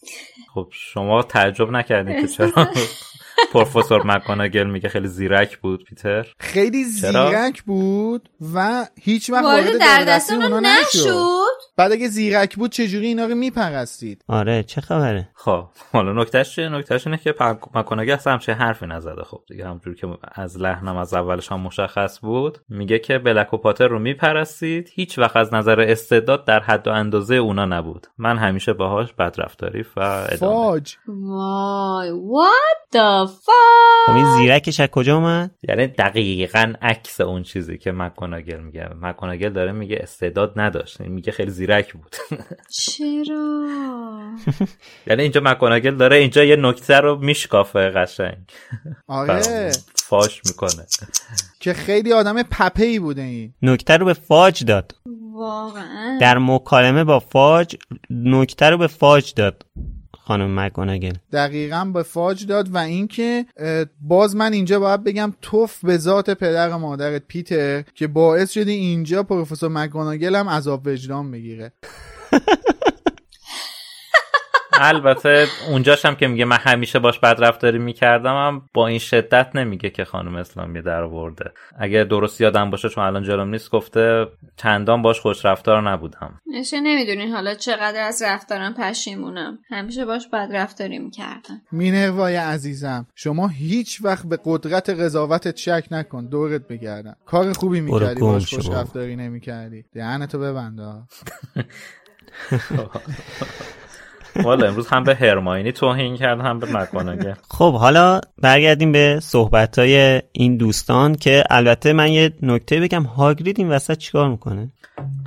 خب شما تعجب نکردید که چرا؟ پروفسور مکاناگل میگه خیلی زیرک بود پیتر. خیلی چرا؟ زیرک بود و هیچ وقت وارد وارد در دست دست اونا اونو نشد. بعد اگه زیرک بود چجوری اینا رو میپرستید؟ آره چه خبره؟ خب حالا نکتهش چیه؟ نکتهش اینه که مکاناگل اصلا همچین حرفی نزده. خب دیگه همجور که از لحنم از اولش هم مشخص بود. میگه که بلک و پاتر رو میپرستید. هیچ وقت از نظر استعداد در حد و اندازه اونا نبود. من همیشه باهاش بدرفتاری و ادامه. فاج. وای what? The fuck? خب این زیرکش از کجا اومد؟ یعنی دقیقا عکس اون چیزی که مکاناگل میگه. مکاناگل داره میگه استعداد نداشت. میگه خیلی زیرک بود. چرا؟ یعنی اینجا مکاناگل داره اینجا یه نکته رو میشکافه قشنگ. آره. فاش می‌کنه. که خیلی آدم پپه ای بوده این. نکته رو به فاج داد. واقعا. در مکالمه با فاج نکته رو به فاج داد. خانم مکاناگل دقیقا به فاج داد و اینکه باز من اینجا باید بگم توف به ذات پدر و مادرت پیتر که باعث شدی اینجا پروفسور مکگوناگل هم عذاب وجدان بگیره. البته اونجاش هم که میگه من همیشه باش بدرفتاری می‌کردم هم با این شدت نمیگه که خانم اسلامی در آورده اگه درست یادم باشه چون الان جلوم نیست گفته چندان باش خوش رفتار نبودم. نشه نمی‌دونین حالا چقدر از رفتارم پشیمونم. همیشه باش بد رفتاری می‌کردم مینروای عزیزم شما هیچ وقت به قدرت قضاوتت شک نکن دورت بگردم. کار خوبی می‌کردی باش خوش. رفتاری نمی‌کردی. دهنتو ببنده. والا امروز هم به هرماینی توهین کرد هم به مکاناگل خب حالا برگردیم به صحبت های این دوستان که البته من یه نکته بگم. هاگرید این وسط چیکار می‌کنه؟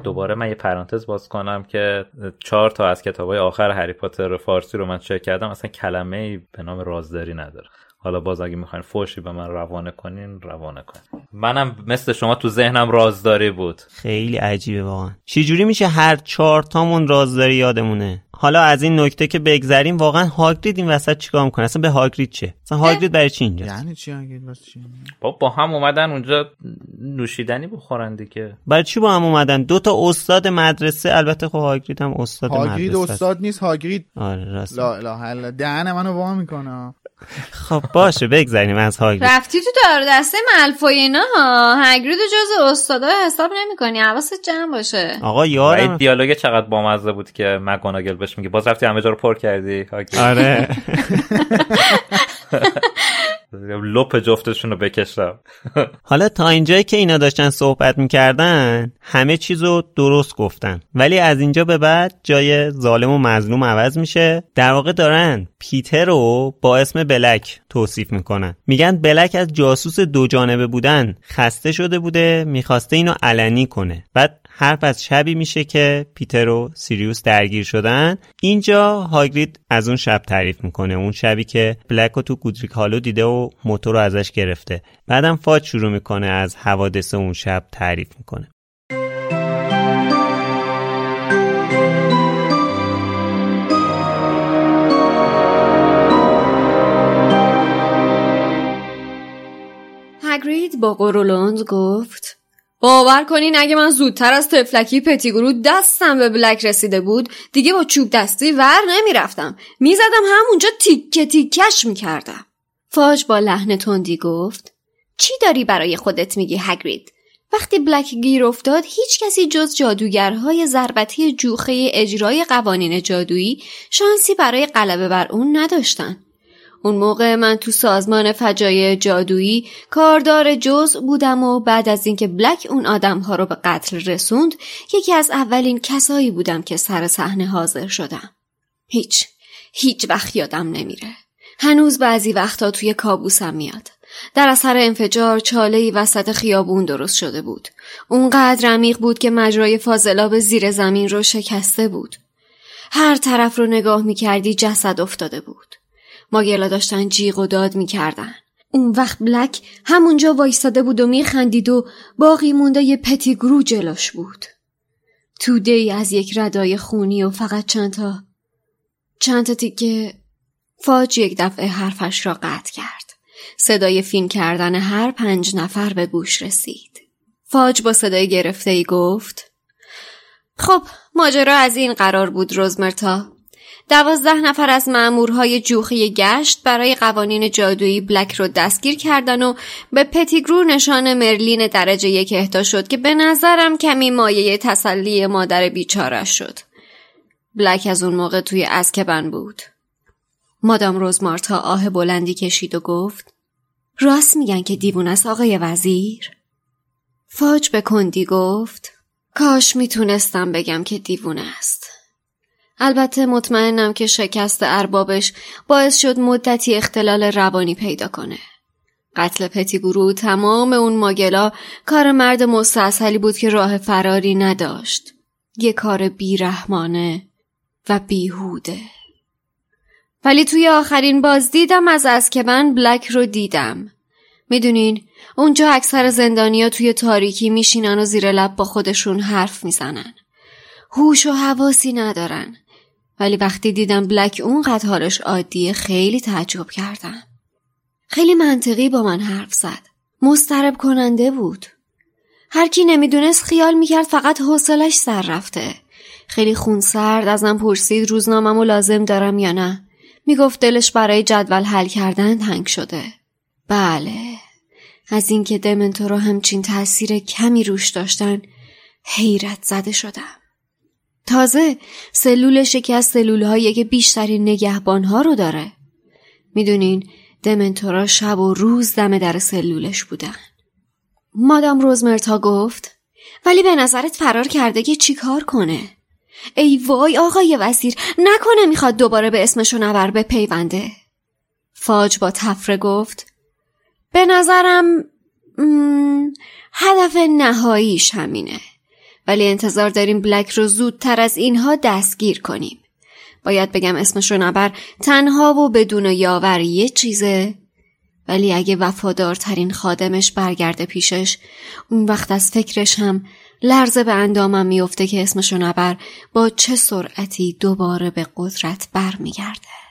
دوباره من یه پرانتز باز کنم که چهار تا از کتابای آخر هری پاتر فارسی رو من چک کردم. اصلا کلمه ای به نام رازداری نداره. حالا باز اگه می‌خواین فوشی به من روانه کنین روانه کنین. منم مثل شما تو ذهنم رازداری بود. خیلی عجیبه واقعا. چجوری میشه هر چهار تامون رازداری یادمونه؟ حالا از این نکته که بگذریم واقعا هاگرید این وسط چیکار می‌کنه؟ اصلا به هاگرید چه؟ اصلا هاگرید برای چی اینجا یعنی چی اگه واسه چی؟ با با هم اومدن اونجا نوشیدنی بخورن دیگه. برای چی با هم اومدن؟ دو تا استاد مدرسه البته خب هاگرید هم استاد هاگرید مدرسه استاد نیست هاگرید آره راست لا اله الا الله. دهن منو وا می‌کنه. خب باشه بگذریم از هاگرید رفتی تو دار دسته ملفوی اینا ها؟ هگرید و جز استادا حساب نمی‌کنی حواست جمع باشه. آقا و این دیالوگ چقدر بامزه بود که مکاناگل بهش میگه باز رفتی همه جا رو پر کردی. هاگرید. آره. لپ جفتشون رو بکشم. حالا تا اینجایی که اینا داشتن صحبت می‌کردن همه چیزو درست گفتن. ولی از اینجا به بعد جای ظالم و مظلوم عوض میشه. در واقع دارن پیتر رو با اسم بلک توصیف می‌کنن. میگن بلک از جاسوس دو جانبه بودن خسته شده بوده می‌خواسته اینو علنی کنه. بعد حرف از شبی میشه که پیتر و سیریوس درگیر شدن. اینجا هاگرید از اون شب تعریف می‌کنه اون شبی که بلک رو تو گودریک هالو دیده و موتور رو ازش گرفته. بعدم فاج شروع می‌کنه از حوادث اون شب تعریف می‌کنه. هگرید با قرولند گفت باور کنین اگه من زودتر از تفلکی پتیگرو دستم به بلک رسیده بود. دیگه با چوب دستی ور نمی‌رفتم. می‌زدم همونجا تیکه تیکش می‌کردم. فاج با لحن تندی گفت چی داری برای خودت میگی هگرید؟ وقتی بلک گیر افتاد هیچ کسی جز جادوگرهای ضربتی جوخه اجرای قوانین جادویی شانسی برای غلبه بر اون نداشتن. اون موقع من تو سازمان فجایع جادویی کاردار جز بودم و بعد از اینکه بلک اون آدمها رو به قتل رسوند یکی از اولین کسایی بودم که سر صحنه حاضر شدم. هیچ هیچ وقت یادم نمیره. هنوز بعضی وقتا توی کابوسم میاد. در اثر انفجار چاله وسط خیابون درست شده بود. اونقدر عمیق بود که مجرای فاضلاب زیر زمین رو شکسته بود. هر طرف رو نگاه می‌کردی جسد افتاده بود. ماگلا داشتن جیغ و داد می‌کردن. اون وقت بلک همونجا وایستاده بود و میخندید و باقی مونده یه پتیگرو جلوش بود. توده ای از یک ردای خونی و فقط چند تا چند تا تیکه فاج یک دفعه حرفش را قطع کرد. صدای فین کردن هر پنج نفر به گوش رسید. فاج با صدای گرفته ای گفت خب ماجرا از این قرار بود روزمرتا دوازده نفر از مأمورهای جوخی گشت برای قوانین جادویی بلک رو دستگیر کردن و به پتیگرو نشان مرلین درجه یک اهدا شد که به نظرم کمی مایه تسلی مادر بیچاره شد. بلک از اون موقع توی اسکبن بود. مادام روزمارتا آه بلندی کشید و گفت راست میگن که دیوون است آقای وزیر؟ فاج به کندی گفت کاش می‌تونستم بگم که دیوون است. البته مطمئنم که شکست اربابش باعث شد مدتی اختلال روانی پیدا کنه. قتل پتیگورو تمام اون ماگلا کار مرد مستاصلی بود که راه فراری نداشت. یه کار بیرحمانه و بیهوده. ولی توی آخرین باز دیدم از اسکبن بلک رو دیدم. می‌دونین اونجا اکثر زندانیا توی تاریکی میشینن و زیر لب با خودشون حرف می‌زنن. هوش و حواسی ندارن. ولی وقتی دیدم بلک اونقدر حالش عادیه خیلی تعجب کردم. خیلی منطقی با من حرف زد. مسترب کننده بود. هر کی نمی‌دونست خیال می‌کرد فقط حوصلش سر رفته. خیلی خونسرد ازم پرسید روزنامه‌مو لازم دارم یا نه. می‌گفت دلش برای جدول حل کردن تنگ شده. بله. از اینکه دمنتورا همچین تاثیر کمی روش داشتن حیرت زده شدم. تازه سلولش یکی از سلول که بیشترین نگهبان ها رو داره. می‌دونین دمنتورا شب و روز دم در سلولش بودن. مادام روزمرتا گفت ولی به نظرت فرار کرده که چیکار کنه؟ ای وای آقای وزیر نکنه می‌خواد دوباره به اسمشو نبر به پیونده. فاج با تفره گفت به نظرم هدف نهاییش همینه. ولی انتظار داریم بلک رو زودتر از اینها دستگیر کنیم. باید بگم اسمش رو نبر تنها و بدون یاور یه چیزه ولی اگه وفادارترین خادمش برگرده پیشش اون وقت از فکرش هم لرزه به اندامم میفته که اسمشو نبر با چه سرعتی دوباره به قدرت برمیگرده.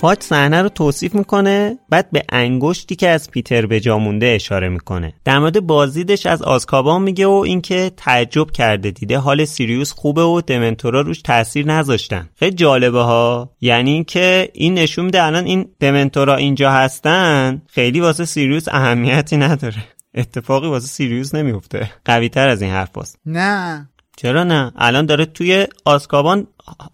فاج صحنه رو توصیف می‌کنه بعد به انگشتی که از پیتر به جا مونده اشاره می‌کنه. در مورد بازدیدش از آزکابان میگه و اینکه تعجب کرده دیده حال سیریوس خوبه و دمنتورا روش تاثیر نذاشتن. خیلی جالبه ها. یعنی اینکه این نشون میده الان این دمنتورا اینجا هستن خیلی واسه سیریوس اهمیتی نداره. اتفاقی واسه سیریوس نمیفته قوی تر از این حرف باست. نه. چرا نه؟ الان داره توی آسکابان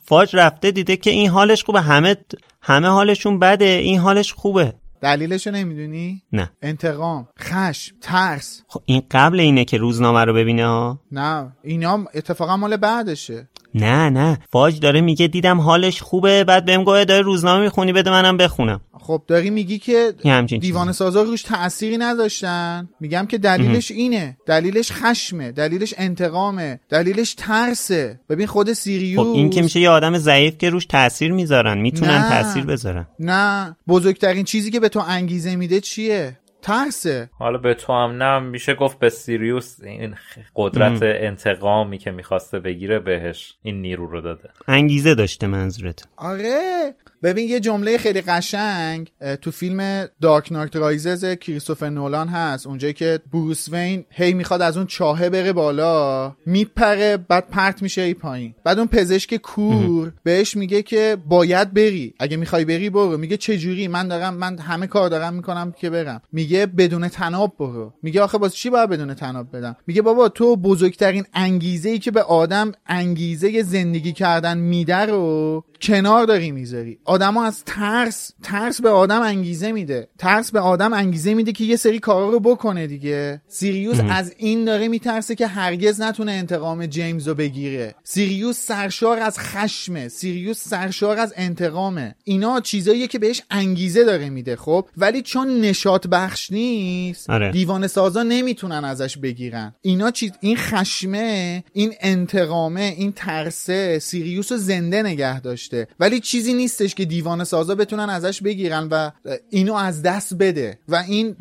فاج رفته دیده که این حالش خوبه. همه همه حالشون بده. این حالش خوبه. دلیلشو نمی‌دونی؟ نه. انتقام خشم ترس. خب این قبل اینه که روزنامه رو ببینه ها؟ نه. اینا اتفاقا مال بعدشه. نه نه. فاج داره میگه دیدم حالش خوبه بعد بهم گوه داره روزنامه می‌خونی بده منم بخونم. خب داری میگی که دیوان سازا روش تأثیری نداشتن؟ میگم که دلیلش اینه. دلیلش خشمه دلیلش انتقامه دلیلش ترسه. ببین خود سیریوس خب این که میشه یه آدم ضعیف که روش تاثیر می‌ذارن. می‌تونن تاثیر بذارن. نه. بزرگترین چیزی که به تو انگیزه میده چیه؟ ترسه. حالا به تو هم نه میشه گفت به سیریوس این قدرت انتقامی که می‌خواسته بگیره بهش این نیرو رو داده. انگیزه داشته منظورت. آره. ببین یه جمله خیلی قشنگ تو فیلم دارک نایت رایزز کریستوفر نولان هست. اونجایی که بروس وین هی می‌خواد از اون چاهه بره بالا میپره بعد پرت میشه ای پایین. بعد اون پزشک کور بهش میگه که باید بری. اگه می‌خوای بری برو. میگه چه جوری؟ من دارم من همه کار دارم می‌کنم که برم. میگه بدون تناب برو. میگه آخه باز چی باید بدون تناب بدم؟ میگه بابا تو بزرگترین انگیزه ای که به آدم انگیزه زندگی کردن میده رو کنار داری می‌ذاری. آدما از ترس ترس به آدم انگیزه میده. ترس به آدم انگیزه میده که یه سری کارا رو بکنه دیگه. سیریوس از این داره میترسه که هرگز نتونه انتقام جیمز رو بگیره. سیریوس سرشار از خشمه. سیریوس سرشار از انتقامه. اینا چیزاییه که بهش انگیزه داره میده خب؟ ولی چون نشاط بخش نیست آره. دیوان سازا نمی‌تونن ازش بگیرن. اینا چیز این خشمه این انتقامه این ترسه سیریوس رو زنده نگه داشته. ولی چیزی نیستش که دیوانه سازا بتونن ازش بگیرن و اینو از دست بده. و این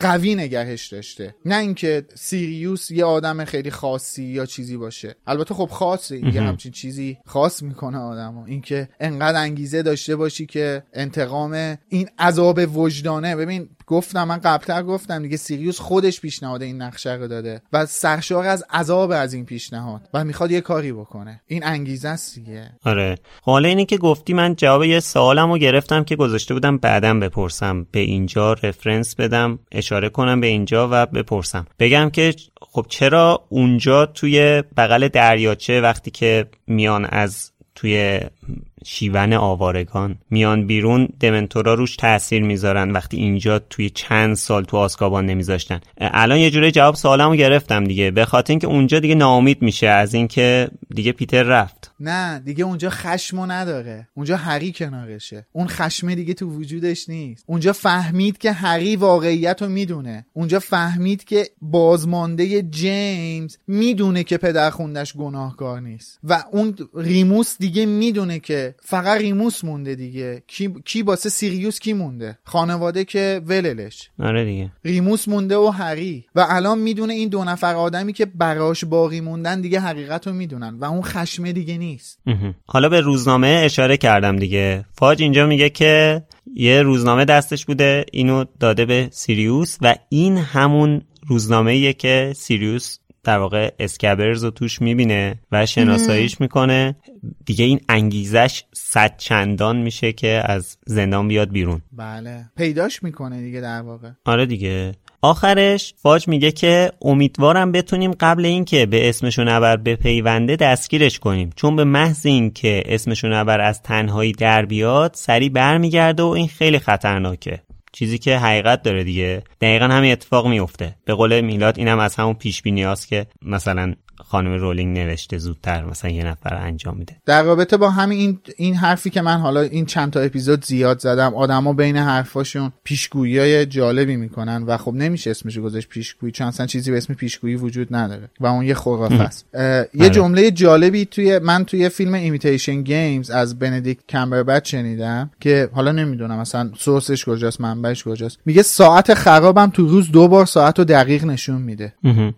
قوی نگهش داشته. نه اینکه سیریوس یه آدم خیلی خاصی یا چیزی باشه. البته خب خاصه. یه همچین چیزی خاص می‌کنه آدمو. اینکه انقدر انگیزه داشته باشی که انتقام این عذاب وجدانه. ببین گفتم من قبلتر گفتم دیگه سیریوس خودش پیشنهاد این نقشه رو داده و سرشار از عذاب از این پیشنهاد و می‌خواد یه کاری بکنه. این انگیزه است دیگه. آره. حالا اینی که گفتی من جواب یه سوالم رو گرفتم که گذاشته بودم بعدم بپرسم. به اینجا رفرنس بدم اشاره کنم به اینجا و بپرسم. بگم که خب چرا اونجا توی بغل دریاچه وقتی که میان از توی شیون آوارگان. میان بیرون دمنتورا روش تاثیر می‌ذارن وقتی اینجا توی چند سال تو آسکابان نمیذاشتن. الان یه جوری جواب سوالمو گرفتم دیگه. به خاطر اینکه اونجا دیگه ناامید میشه از اینکه دیگه پیتر رفت. نه دیگه اونجا خشمو نداره. اونجا هری کنارشه. اون خشم دیگه تو وجودش نیست. اونجا فهمید که هری واقعیت رو می‌دونه. اونجا فهمید که بازمانده جیمز می‌دونه که پدر خوندش گناهکار نیست. و اون ریموس دیگه می‌دونه که فقط ریموس مونده دیگه. کی کی باسه سیریوس کی مونده؟ خانواده که وللش. آره دیگه. ریموس مونده و هری و الان می‌دونه این دو نفر آدمی که براش باقی موندن دیگه حقیقت رو می‌دونن و اون خشمه دیگه نیست. حالا به روزنامه اشاره کردم دیگه. فاج اینجا میگه که یه روزنامه دستش بوده. اینو داده به سیریوس و این همون روزنامه که سیریوس در واقع اسکبرز رو توش می‌بینه و شناساییش می‌کنه. دیگه این انگیزش صد چندان میشه که از زندان بیاد بیرون. بله. پیداش می‌کنه دیگه در واقع. آره دیگه. آخرش فاج میگه که امیدوارم بتونیم قبل اینکه به اسمشو نبر بپیونده دستگیرش کنیم. چون به محض اینکه اسمشو نبر از تنهایی در بیاد سری برمیگرده و این خیلی خطرناکه. چیزی که حقیقت داره دیگه. دقیقا همین اتفاق میفته. به قول میلاد اینم از همون پیش بینی که مثلا خانم رولینگ نوشته زودتر مثلا یه نفر انجام میده. در رابطه با همین این این حرفی که من حالا این چند تا اپیزود زیاد زدم آدما بین حرفاشون پیشگویی های جالبی می‌کنن و خب نمیشه اسمش گذاشت پیشگویی چون اصلا چیزی به اسم پیشگویی وجود نداره و اون یه خرافه است. یه جمله جالبی توی من توی فیلم Imitation Games از بندیکت کامبربچ شنیدم که حالا نمی‌دونم مثلا source ش کجاست منبعش کجاست. میگه ساعت خرابم تو روز دو بار ساعت رو دقیق نشون میده.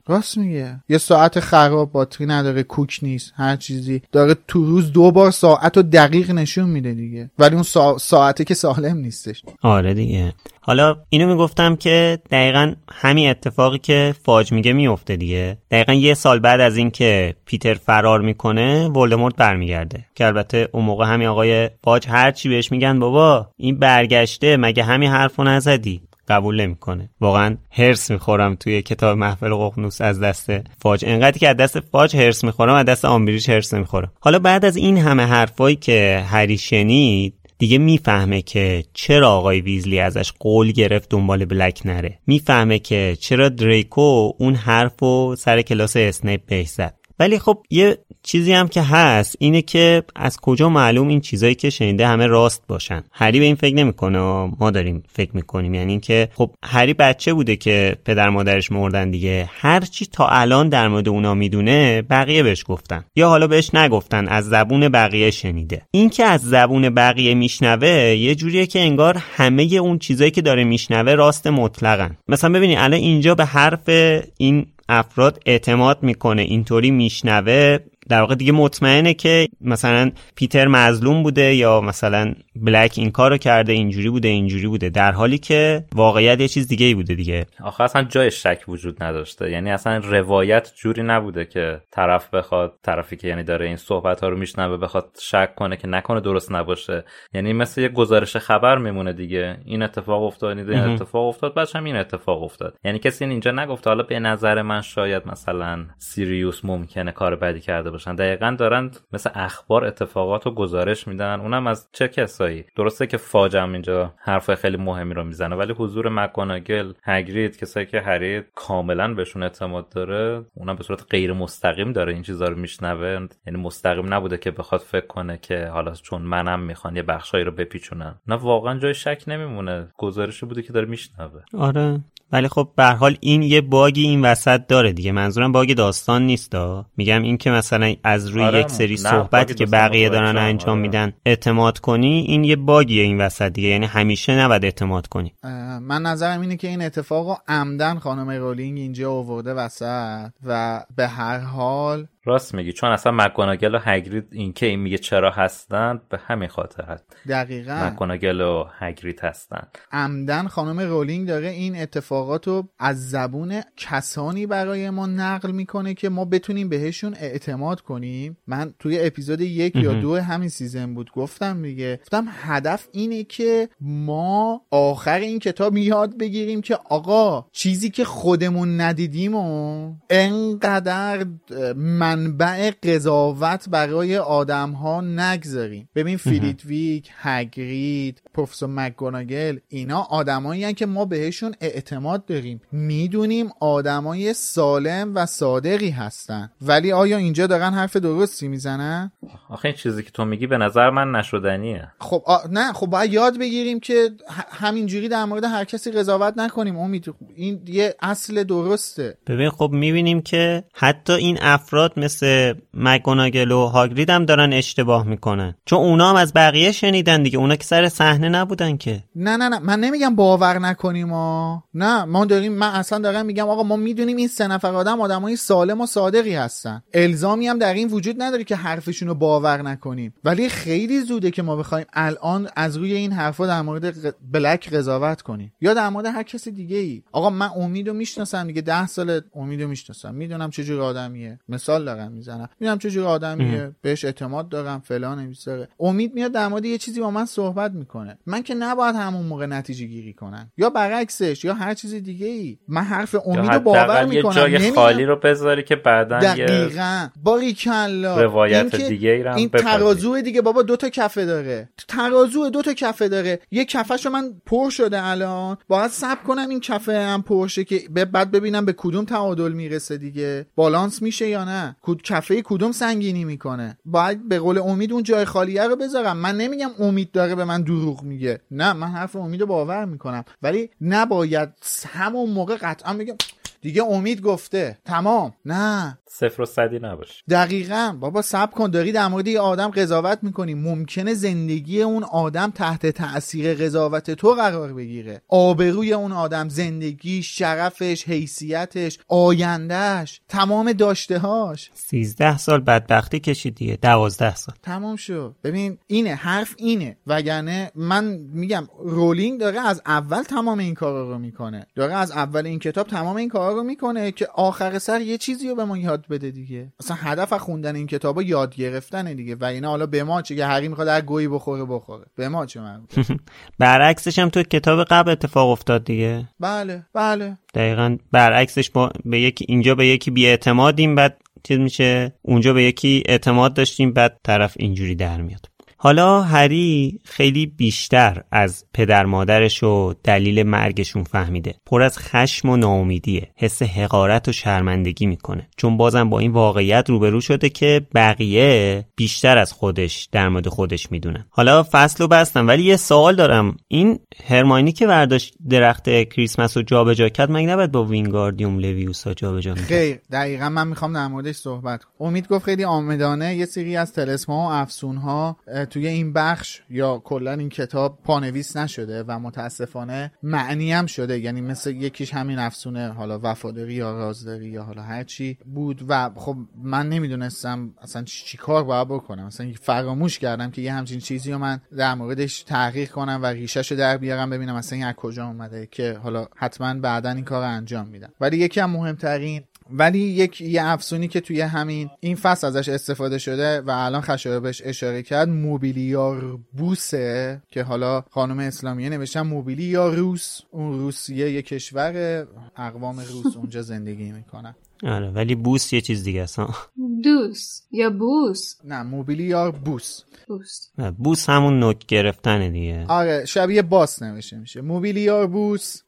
راست میگه. یه ساعت خراب باتری نداره کوک نیست هر چیزی. داره تو روز دو بار ساعت رو دقیق نشون میده دیگه. ولی اون سا... ساعته که سالم نیستش. آره دیگه. حالا اینو می‌گفتم که دقیقا همین اتفاقی که فاج میگه میفته دیگه. دقیقا یه سال بعد از اینکه پیتر فرار می‌کنه ولدمورت برمیگرده. که البته اون موقع همین آقای فاج هرچی بهش میگن بابا این برگشته مگه همین حرفو نزدی؟ قبول نمی‌کنه. واقعا هرس می‌خورم توی کتاب محفل ققنوس از دست فاج. انقدر که از دست فاج هرس می‌خورم از دست آمبریج هرس نمی‌خورم. حالا بعد از این همه حرفایی که هری شنید دیگه می‌فهمه که چرا آقای ویزلی ازش قول گرفت دنبال بلک نره. می‌فهمه که چرا دریکو اون حرف و سر کلاس اسنیپ بهش زد. ولی خب یه چیزی هم که هست اینه که از کجا معلوم این چیزایی که شنیده همه راست باشن. هری به این فکر نمی‌کنه ما داریم فکر می‌کنیم. یعنی اینکه خب هری بچه بوده که پدر مادرش مردن دیگه. هر چی تا الان در مورد اونا می‌دونه بقیه بهش گفتن. یا حالا بهش نگفتن از زبون بقیه شنیده. این که از زبون بقیه میشنوه یه جوریه که انگار همه اون چیزایی که داره میشنوه راست مطلقن مثلا ببینید الان اینجا به حرف این افراد اعتماد می‌کنه اینطوری میشنوه. در واقع دیگه مطمئنه که مثلا پیتر مظلوم بوده یا مثلا بلک این کارو کرده اینجوری بوده اینجوری بوده. در حالی که واقعیت یه چیز دیگه ای بوده دیگه. آخه اصلا جای شک وجود نداشته. یعنی اصلا روایت جوری نبوده که طرف بخواد طرفی که یعنی داره این صحبت ها رو میشنوه بخواد شک کنه که نکنه درست نباشه. یعنی مثل یه گزارش خبر میمونه دیگه. این اتفاق افتاد این اتفاق افتاد بعدش هم این اتفاق افتاد. یعنی کسی اینجا نگفته حالا به نظر من شاید مثلا سیریوس ممکنه کار بدی کرده باشن. دقیقا دارن مثل اخبار اتفاقات رو گزارش میدن. اونم از چه کسایی درسته که فاجم اینجا حرف خیلی مهمی رو می‌زنه ولی حضور مکاناگل هگرید کسایی که هری کاملا بهشون اعتماد داره اونم به صورت غیر مستقیم داره این چیزا رو میشنوه. یعنی مستقیم نبوده که بخواد فکر کنه که حالا چون منم می‌خوان یه بخشایی رو بپیچونن. نه واقعا جای شک نمیمونه. گزارشی بوده که داره میشنوه. آره. ولی خب به هر حال این یه باگی این وسط داره دیگه. منظورم باگ داستان نیست میگم این که مثلا از روی آره، یک سری صحبت که بقیه دارن انجام آره. میدن اعتماد کنی این یه باگیه این وسط دیگه. یعنی همیشه نباید اعتماد کنی. من نظرم اینه که این اتفاق رو عمداً خانم رولینگ اینجا آورده وسط و به هر حال راست میگی چون اصلا مکگوناگل و هاگرید این که این میگه چرا هستن به همین خاطر. هست دقیقا. مکگوناگل و هاگرید هستن. عمدن خانم رولینگ داره این اتفاقات رو از زبون کسانی برای ما نقل می‌کنه که ما بتونیم بهشون اعتماد کنیم. من توی اپیزود یک یا. دو همین season بود گفتم دیگه. گفتم هدف اینه که ما آخر این کتاب یاد بگیریم که آقا چیزی که خودمون ندیدیم و انقدر اه، منبع قضاوت برای آدم ها نگذاریم. ببین فلیتویک هگرید پروفسور مکگوناگل اینا آدمایی که ما بهشون اعتماد داریم. می‌دونیم آدمای سالم و صادقی هستن. ولی آیا اینجا دارن حرف درستی می‌زنن؟ آخه این چیزی که تو میگی به نظر من نشدنیه. خب آ... نه خب باید یاد بگیریم که ه- همینجوری در مورد هر کسی قضاوت نکنیم. امید این یه اصل درسته. ببین خب می‌بینیم که حتی این افراد مثل مکگوناگل و هاگرید هم دارن اشتباه می‌کنن. چون اونا هم از بقیه شنیدن دیگه. اونا که سر صحنه نبودن که. نه نه نه. من نمیگم باور نکنیم ها نه ما داریم من اصلا دارم میگم آقا ما می‌دونیم این سه نفر آدم آدمای سالم و صادقی هستن. الزامی هم در این وجود نداره که حرفشون رو باور نکنیم. ولی خیلی زوده که ما بخوایم الان از روی این حرفا در مورد بلک قضاوت کنیم. یا در مورد هر کس دیگه ای آقا من امیدو می‌شناسم دیگه. ده سال امیدو می‌شناسم. می‌دونم چه جور آدمیه. مثال دارم می‌زنم. می‌دونم چه جور آدمیه بهش اعتماد دارم فلان بیساره امید میاد در مورد یه چیزی با من صحبت می‌کنه. من که نباید همون موقع نتیجه گیری کنم. یا برعکسش یا هر چیز دیگه ای من حرف یا امیدو باور حداقل یه می‌کنم. جای خالی رو بذاری که بعدا دقیقا. باریکلا روایت این دیگه ای رو این. ترازو دیگه بابا دو تا کفه داره. ترازو دو تا کفه داره. یه کفهشو من پر شده الان. باید سب کنم این کفه هم پرشه که بعد ببینم به کدوم تعادل می‌رسه دیگه. بالانس میشه یا نه. کفه کدوم سنگینی می‌کنه؟ باید به قول امید اون جای خالیه رو بذارم. من نمیگم امید داره به من دروغ میگه. نه من حرف امید رو باور می‌کنم. ولی نباید همون موقع قطعا بگم دیگه امید گفته. تمام. نه. صفر و صدی نباشه دقیقا. بابا سب کن. داری در مورد یه آدم قضاوت می‌کنی. ممکنه زندگی اون آدم تحت تاثیر قضاوت تو قرار بگیره. آبروی اون آدم زندگی شرفش حیثیتش آیندهش تمام داشتهاش سیزده سال بدبختی کشید دیگه. دوازده سال. تمام شد. ببین اینه. حرف اینه. وگرنه من میگم رولینگ داره از اول تمام این کارا رو می‌کنه. داره از اول این کتاب تمام این کارا رو می‌کنه که آخر سر یه چیزی رو به ما یاد بده دیگه. اصلا هدف از خوندن این کتاب رو یاد گرفتنه دیگه. و اینا حالا به ما چه که هری می‌خواد هر گویی بخوره بخوره. به ما چه برعکسش هم تو کتاب قبل اتفاق افتاد دیگه. بله بله. دقیقا برعکسش با به یکی اینجا به یکی بیاعتمادیم بعد چیز میشه؟ اونجا به یکی اعتماد داشتیم بعد طرف اینجوری در میاد. حالا هری خیلی بیشتر از پدر مادرش و دلیل مرگشون فهمیده. پر از خشم و ناامیدیه. حس حقارت و شرمندگی می‌کنه. چون بازم با این واقعیت روبرو شده که بقیه بیشتر از خودش در مورد خودش می‌دونن. حالا فصل رو بستم ولی یه سوال دارم. این هرماینی که برداشت درخت کریسمس رو جابجا کرد مگه نباید با وینگاردیوم لویوسا جابجا می‌کرد؟ خیر دقیقا من می‌خوام در موردش صحبت کنم. امید گفت خیلی آمدانه یه سری از تلسما و افسون ها توی این بخش یا کلا این کتاب پانویس نشده و متاسفانه معنی هم شده. یعنی مثل یکیش همین افسونه حالا وفاداری یا رازداری یا حالا هر چی بود و خب من نمی‌دونستم اصلا چی کار باید بکنم. اصلا فراموش کردم که یه همچین چیزی رو من در موردش تحقیق کنم و ریشش رو در بیارم ببینم اصلا این از کجا اومده که حالا حتما بعدا این کار انجام میدم. ولی یکی هم مهمترین ولی یک یه افسونی که توی همین این فصل ازش استفاده شده و الان خشایار بهش اشاره کرد موبیلیار بوسه که حالا خانم اسلامیه نوشتن موبیلیار روس اون روسیه یه کشور اقوام روس اونجا زندگی می‌کنن. آره ولی بوس یه چیز دیگه است ها. دوس یا بوس؟ نه موبیلیار بوس. بوس. نه، بوس همون نوک گرفتنه دیگه. آره شبیه باس نوشته میشه. موبیلیار بوس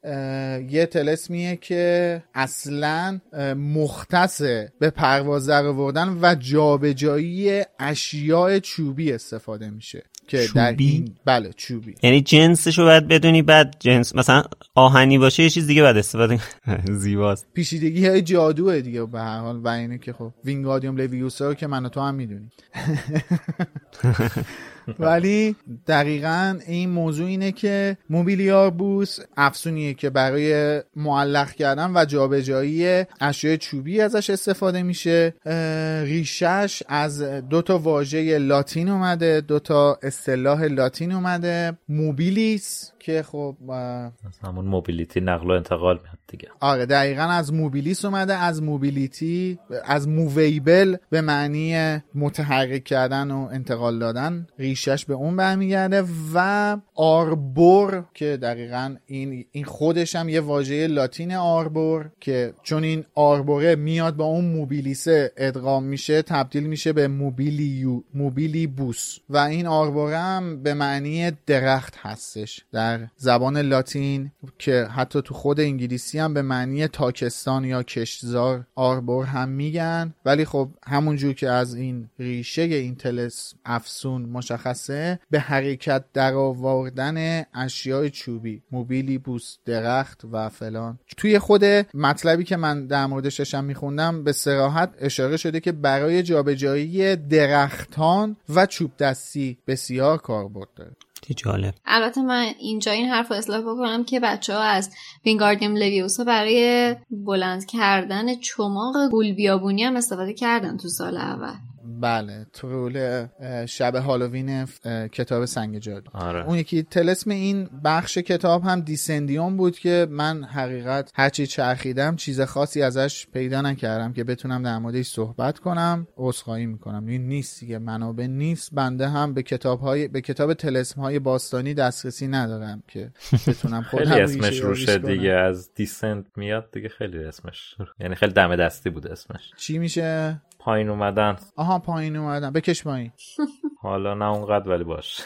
یه تلسمیه که اصلا اه، مختصه به پرواز در آوردن و جابجایی اشیاء چوبی استفاده میشه. که در این بله چوبی. یعنی جنسش رو باید بدونی بعد جنس مثلا آهنی باشه یه چیز دیگه بعد استفاده زیباست. پیشیدگی های جادوه دیگه به هر حال و اینه که خب وینگادیوم لویوسا رو که من و تو هم می‌دونیم. ولی دقیقا این موضوع اینه که موبیلیار بوس افسونیه که برای معلق کردن و جابجایی اشیاء چوبی ازش استفاده میشه. ریشش از دو تا واژه لاتین اومده دو تا اصطلاح لاتین اومده. موبیلیس که خب همون mobility نقل و انتقال میاد دیگه. آره دقیقا از mobilis اومده از mobility از movable به معنی متحرک کردن و انتقال دادن ریشش به اون برمیگرده و arbor که دقیقا این این خودش هم یه واژه لاتین arbor که چون این arbor ه میاد با اون mobilis ه ادغام میشه تبدیل میشه به موبیلیو موبیلی بوس و این arbor ه هم به معنی درخت هستش. در زبان لاتین که حتی تو خود انگلیسی هم به معنی تاکستان یا کشتزار آربور هم میگن. ولی خب همونجور که از این ریشه این تلس افسون مشخصه به حرکت در آوردن اشیاء چوبی موبیلی بوس درخت و فلان. توی خود مطلبی که من در موردش داشتم میخوندم به سراحت اشاره شده که برای جابجایی درختان و چوب دستی بسیار کاربرد داره. جالب. البته من اینجا این حرف رو اصلاح بکنم که بچه ها از وینگاردیم لویوسا برای بلند کردن چماق گول بیابونی هم استفاده کردن تو سال اول. بله رول شب هالووین کتاب سنگ جادو. آره. اون یکی تلسم این بخش کتاب هم دیسندیون بود که من حقیقت هرچی چرخیدم چیز خاصی ازش پیدا نکردم که بتونم در موردش صحبت کنم عذرخواهی می‌کنم. این نیست دیگه منابع نیست. بنده هم به کتاب های به کتاب تلسم های باستانی دسترسی ندارم که بتونم خودم خیلی اسمش روشه دیگه. از دیسند میاد دیگه خیلی اسمش. یعنی خیلی دم دستی بود اسمش. چی میشه؟ پایین اومدن. آها پایین اومدن. بکش پایین. حالا نه اونقدر ولی باش.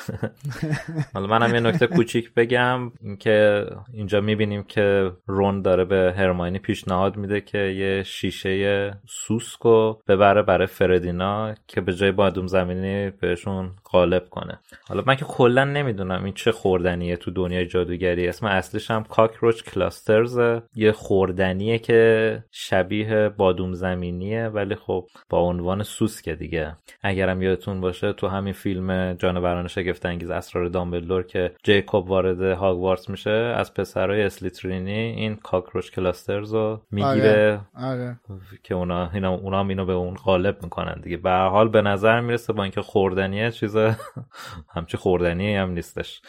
حالا منم یه نکته کوچیک بگم. اینکه اینجا می‌بینیم که رون داره به هرماینی پیشنهاد میده که یه شیشه سوسکو ببره برای فردینا که به جای بادوم زمینی بهشون غالب کنه. حالا من که کلا نمی‌دونم این چه خوردنیه تو دنیای جادوگری. اسم اصلیش هم کاکروچ کلاسترز. یه خوردنیه که شبیه بادوم زمینیه ولی خب با عنوان سوسکه دیگه. اگرم یادتون باشه تو همین فیلم جانوران شگفت انگیز اسرار دامبلدور که جیکوب وارد هاگوارتس میشه از پسرای اسلیترینی این کاکروچ کلاسترز رو می‌گیره. آره. آره. که اونا اینا اونا اینو به اون غالب می‌کنن دیگه. به حال به نظر می‌رسه با اینکه خوردنیه چیز همچی خوردنی هم نیستش.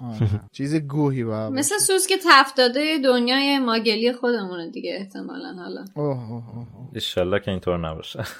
چیز گوهی با مثل سوس که تفتاده دنیای ماگلی خودمونه دیگه احتمالا حالا. ایشالله که اینطور نباشه.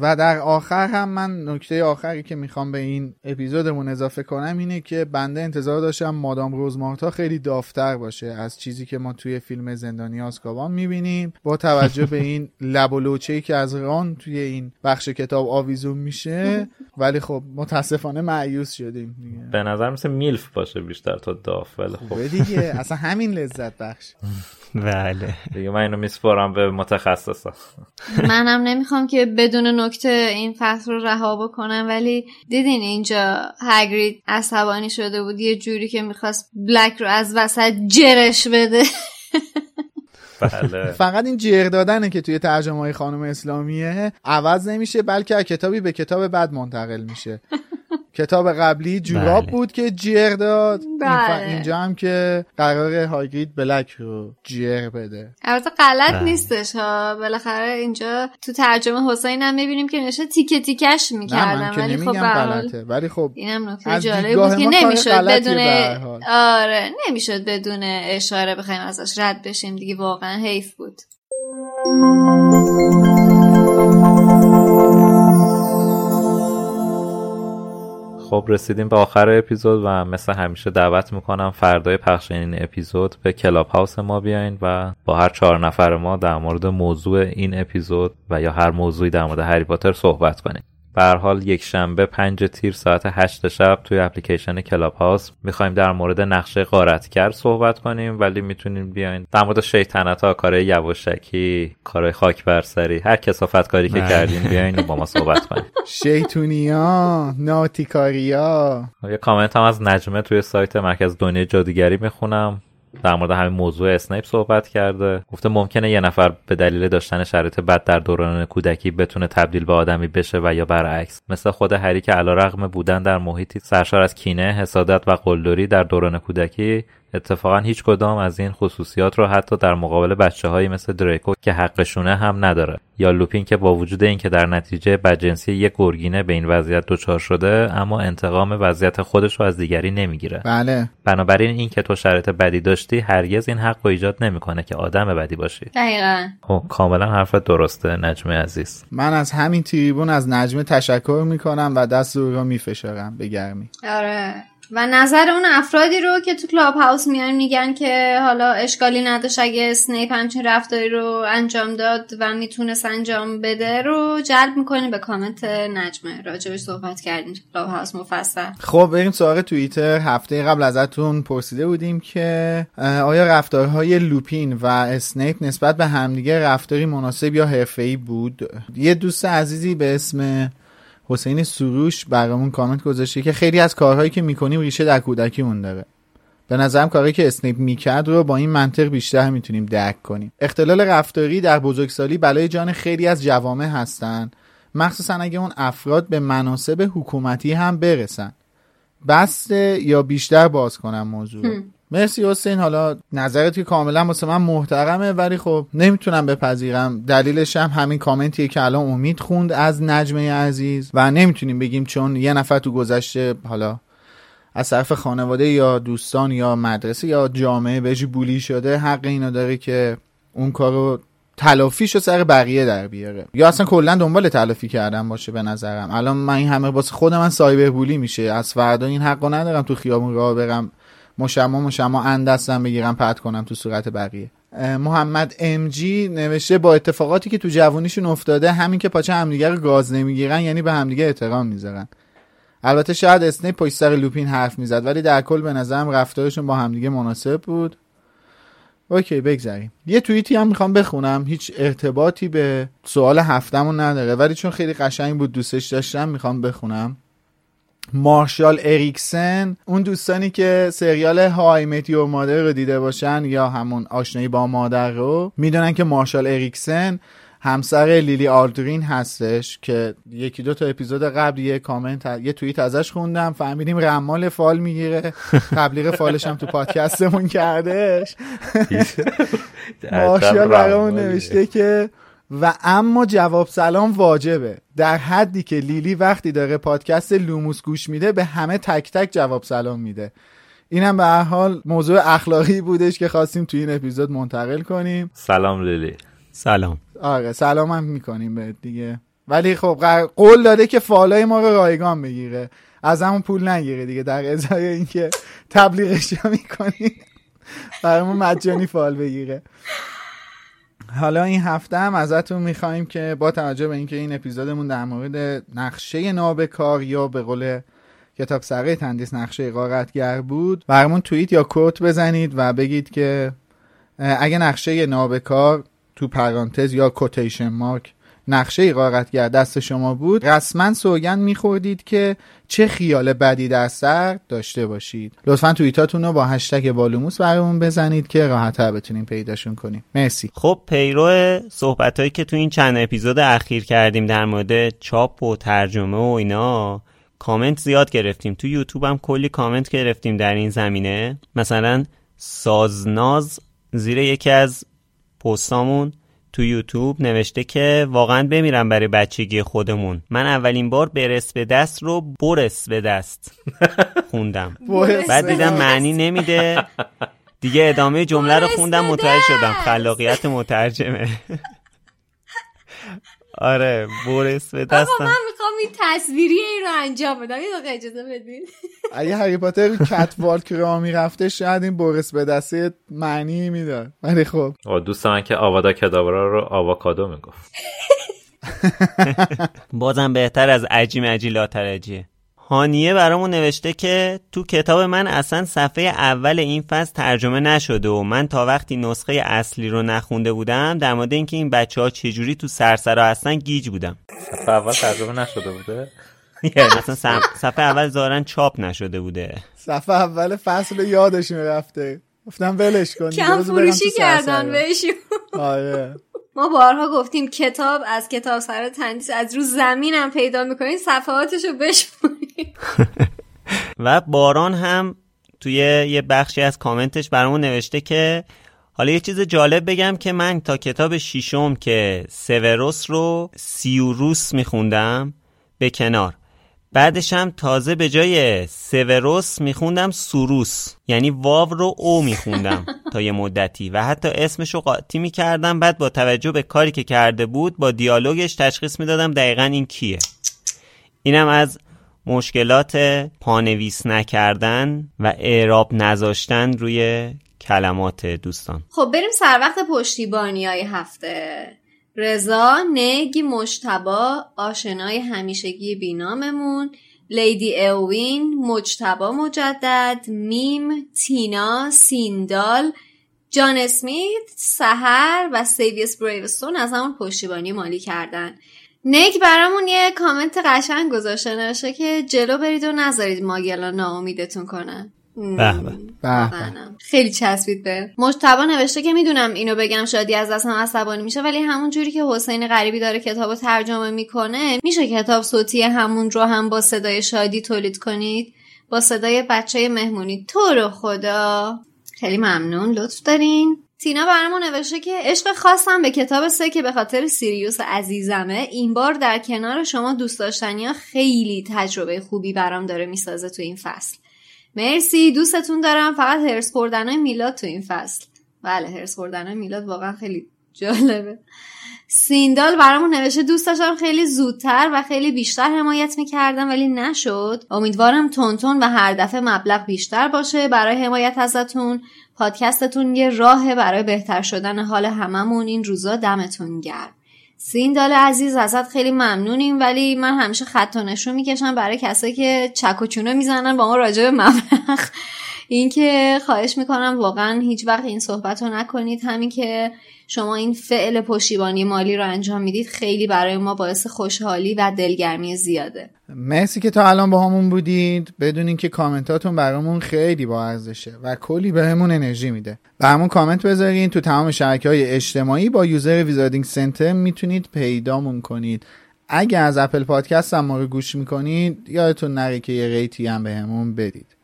و در آخر هم من نکته آخری که می‌خوام به این اپیزودمون اضافه کنم اینه که بنده انتظار داشتم مادام روزمارتا خیلی دافتر باشه از چیزی که ما توی فیلم زندانی آسکابان می‌بینیم. با توجه به این لب و که از ران توی این بخش کتاب آویزون میشه. ولی خب متاسفانه معیوس شدیم دیگه. به نظر مثل میلف باشه بیشتر تا داف ولی خب. دیگه. اصلا همین لذت بخش. بله. دیگه من اینو میسپارم به متخصصا. منم نمی‌خوام که بدون نکته این فصل رو رها بکنم ولی دیدین اینجا هگرید عصبانی شده بود یه جوری که می‌خواست بلک رو از وسط جرش بده. بله. فقط این جر دادنه که توی ترجمه های خانم اسلامیه. عوض نمیشه بلکه کتابی به کتاب بعد منتقل میشه. کتاب قبلی جوراب بله. بود که جیر داد. بله. اینجا هم که قرار هاگرید بلک رو جیر بده. البته غلط بله. نیستش ها. بالاخره اینجا تو ترجمه حسین هم می‌بینیم که نشه تیکه تیکش می‌کردن ولی خب غلطه. ولی خب اینم نکته جالبی بود که نمی‌شد بدون آره نمی‌شد بدون اشاره بخوایم ازش رد بشیم دیگه واقعا حیف بود. خب رسیدیم به آخر اپیزود و مثل همیشه دعوت می‌کنم فردای پخش این اپیزود به کلاب هاوس ما بیاین و با هر چهار نفر ما در مورد موضوع این اپیزود و یا هر موضوعی در مورد هری پاتر صحبت کنیم. به حال یک شنبه پنج تیر ساعت هشت شب توی اپلیکیشن کلاب هاوس می‌خوایم در مورد نقشه غارتگر صحبت کنیم ولی می‌تونیم بیاین در مورد شیطنت ها کار یواشکی کار خاک برسری هر کثافت کاری که کردیم بیاین با ما صحبت کنیم شیطونیا ناتیکاریا یه کامنت هم از نجمه توی سایت مرکز دنیای جادوگری می‌خونم. در مورد همین موضوع اسنیپ صحبت کرده. گفته ممکنه یه نفر به دلیل داشتن شرایط بد در دوران کودکی بتونه تبدیل به آدمی بشه و یا برعکس. مثل خود هری که علیرغم بودن در محیطی سرشار از کینه حسادت و قلدری در دوران کودکی اتفاقا هیچ کدام از این خصوصیات رو حتی در مقابل بچه هایی مثل دریکو که حقشونه هم نداره. یا لوپین که با وجود اینکه در نتیجه بدجنسی یک گرگینه به این وضعیت دچار شده اما انتقام وضعیت خودش رو از دیگری نمی‌گیره. بله. بنابراین این که تو شرایط بدی داشتی هرگز این حق رو ایجاد نمی‌کنه که آدم بدی باشی. دقیقا. خب کاملا حرفت درسته نجمه عزیز. من از همین تریبون از نجمه تشکر می‌کنم و دستش رو میفشارم به گرمی. آره. و نظر اون افرادی رو که تو کلاب هاوس میان میگن که حالا اشکالی نداشت اگه سنیپ همچین رفتاری رو انجام داد و می‌تونست انجام بده رو جلب می‌کنیم. به کامنت نجمه راجبش صحبت کردیم کلاب هاوس مفصل. خب بریم سراغ توییتر. هفته قبل ازتون پرسیده بودیم که آیا رفتارهای لوپین و اسنیپ نسبت به همدیگه رفتاری مناسب یا حرفه‌ای بود؟ یه دوست عزیزی به اسم حسین سروش برامون کامنت گذاشته که خیلی از کارهایی که می‌کنیم ریشه در کودکیمون داره. به نظرم کاری که اسنیپ می‌کرد رو با این منطق بیشتر می‌تونیم درک کنیم. اختلال رفتاری در بزرگسالی بلای جان خیلی از جوامع هستن. مخصوصا اگه اون افراد به مناسب حکومتی هم برسن. بسته یا بیشتر باز کنم موضوع مرسی حسین حالا نظرت که کاملا واسه من محترمه ولی خب نمی‌تونم بپذیرم. دلیلش هم همین کامنتیه که الان امید خوند از نجمه عزیز و نمی‌تونیم بگیم چون یه نفر تو گذشته حالا از طرف خانواده یا دوستان یا مدرسه یا جامعه بهش بولی شده حق اینو داره که اون کارو تلافیش رو سر بقیه در بیاره. یا اصلا کلا دنبال تلافی کردن باشه به نظرم. الان من این همه واسه خود من سایبر بولی میشه. از فردا این حقو ندارم تو خیابون راه برم. مشما مشما اندستم بگیرم پد کنم تو صورت بقیه. محمد امجی نوشته با اتفاقاتی که تو جوانیشون افتاده همین که پاچه همدیگه رو گاز نمی‌گیرن یعنی به همدیگه احترام می‌ذارن. البته شاید اسنیپ پشت سر لوپین حرف می‌زد ولی در کل به نظرم رفتارشون با همدیگه مناسب بود. OK بگذاریم یه توییتی هم می‌خوام بخونم. هیچ ارتباطی به سوال هفتمون نداره ولی چون خیلی قشنگ بود دوستش داشتم می‌خوام بخونم. مارشال اریکسن اون دوستانی که سریال How I Met Your Mother رو دیده باشن یا همون آشنایی با مادر رو می‌دونن که مارشال اریکسن همسر لیلی آلدرین هستش که یکی دو تا اپیزود قبل یه کامنت یه توییت ازش خوندم فهمیدیم رمال فال می‌گیره. تبلیغ فالش هم تو پادکستمون کردش. مارشال برامون نوشته که و اما جواب سلام واجبه. در حدی که لیلی وقتی داره پادکست لوموس گوش میده به همه تک تک جواب سلام میده. اینم به هر حال موضوع اخلاقی بودش که خواستیم توی این اپیزود منتقل کنیم. سلام لیلی. سلام. آره سلام هم می‌کنیم به دیگه. ولی خب قول داده که فالای ما رو رایگان بگیره. از همون پول نگیره دیگه. در ازای اینکه تبلیغش می‌کنیم برامون مجانی فال بگیره. حالا این هفته هم ازتون می‌خوایم که با توجه به اینکه این اپیزودمون در مورد نقشه نابکار یا به قول کتاب سره تندیس نقشه قارتگر بود برامون توییت یا کوت بزنید و بگید که اگه نقشه نابکار تو پرانتز یا کوتیشن مارک نقشه قارتگر دست شما بود رسما سوگند میخوردید که چه خیال بدی در سر داشته باشید. لطفا توییتاتون رو با هشتگ بالوموس برامون بزنید که راحتتر بتونیم پیداشون کنیم. مرسی. خب پیرو صحبت هایی که تو این چند اپیزود اخیر کردیم در مورد چاپ و ترجمه و اینا کامنت زیاد گرفتیم. تو یوتیوب هم کلی کامنت گرفتیم در این زمینه. مثلا سازناز زیر یکی از پستامون تو یوتیوب نوشته که واقعا بمیرم برای بچگی خودمون. من اولین بار برس به دست رو برس به دست خوندم. بعد دیدم معنی نمیده. دیگه ادامه جمله رو خوندم متوجه شدم. خلاقیت مترجمه. آره برس به دستم. من می‌خوام این تصویری این رو انجام بدم. یه دقیقه اجازه بدین. اگه هری پاتر کت والک را می‌رفته شاید این برس به دسته معنی می‌داد. ولی خب. دوست من که آوادا کدابرا رو آواکادو می‌گفت. بازم بهتر از عجی مجی لاترجیه هانیه برامون نوشته که تو کتاب من اصلا صفحه اول این فصل ترجمه نشده و من تا وقتی نسخه اصلی رو نخونده بودم در مورد اینکه این بچه ها چجوری تو سرسرا هستن گیج بودم. صفحه اول ترجمه نشده بوده؟ یعنی اصلا صفحه اول ظاهرا چاپ نشده بوده. صفحه اول فصل یادش می‌رفته گفتم ولش کن کم فروشی کردن بهشون آره. ما بارها گفتیم کتاب از کتاب سر تندیس از رو زمینم پیدا می‌کنین صفحاتشو بشمونید و باران هم توی یه بخشی از کامنتش برامون نوشته که حالا یه چیز جالب بگم که من تا کتاب شیشم که سوروس رو سیوروس میخوندم به کنار. بعدش هم تازه به جای سوروس میخوندم سوروس. یعنی واو رو او میخوندم تا یه مدتی. و حتی اسمش رو قاطی می‌کردم. بعد با توجه به کاری که کرده بود با دیالوگش تشخیص می‌دادم دقیقا این کیه. اینم از مشکلات پانویس نکردن و اعراب نذاشتن روی کلمات دوستان. خب بریم سر وقت پشتیبانی های هفته. رضا نگ مجتبا آشنای همیشگی بیناممون لیدی اوین مجتبا مجدد میم تینا سیندال جان اسمیت سهر و سیویس بریوستون از همون پشتیبانی مالی کردن. نگ برامون یه کامنت قشنگ گذاشته نشه که جلو برید و نذارید ماگلا ناامیدتون کنن به به. خیلی چسبید به. مجتبا نوشته که می‌دونم اینو بگم شادی از دستم عصبانی میشه ولی همون جوری که حسین غریبی داره کتاب ترجمه می‌کنه میشه کتاب صوتی همون رو هم با صدای شادی تولید کنید؟ با صدای بچه مهمونی. تو رو خدا. خیلی ممنون. لطف دارین. تینا برامون نوشته که عشق خواستم به کتاب سه که به خاطر سیریوس عزیزمه. این بار در کنار شما دوست داشتنی ها خیلی تجربه خوبی برام داره می‌سازه تو این فصل. مرسی. دوستتون دارم. فقط هرس خوردن میلاد تو این فصل. بله هرس خوردن میلاد واقعا خیلی جالبه. سیندال برامون نوشته دوست داشتم خیلی زودتر و خیلی بیشتر حمایت می‌کردم ولی نشد. امیدوارم تونتون و هر دفعه مبلغ بیشتر باشه. برای حمایت ازتون پادکستتون یه راه برای بهتر شدن حال هممون. این روزا دمتون گرم. سیندال عزیز ازت خیلی ممنونیم ولی من همیشه خط نشون می‌کشم برای کسایی که چک و چونه می‌زنن با ما راجع به مبلغ. اینکه خواهش می‌کنم واقعا هیچ وقت این صحبت رو نکنید. همین که شما این فعل پشتیبانی مالی رو انجام می‌دید خیلی برای ما باعث خوشحالی و دلگرمی زیاده. مرسی که تا الان باهامون بودید. بدونین که کامنتاتون برامون خیلی با ارزشه و کلی بهمون انرژی میده. و برامون کامنت بذارین. تو تمام شبکه های اجتماعی با user Wizarding Center می‌تونید پیدامون کنید. اگه از Apple Podcast هم ما رو گوش می‌کنید یادتون نره که یه rate ی هم بهمون بدید.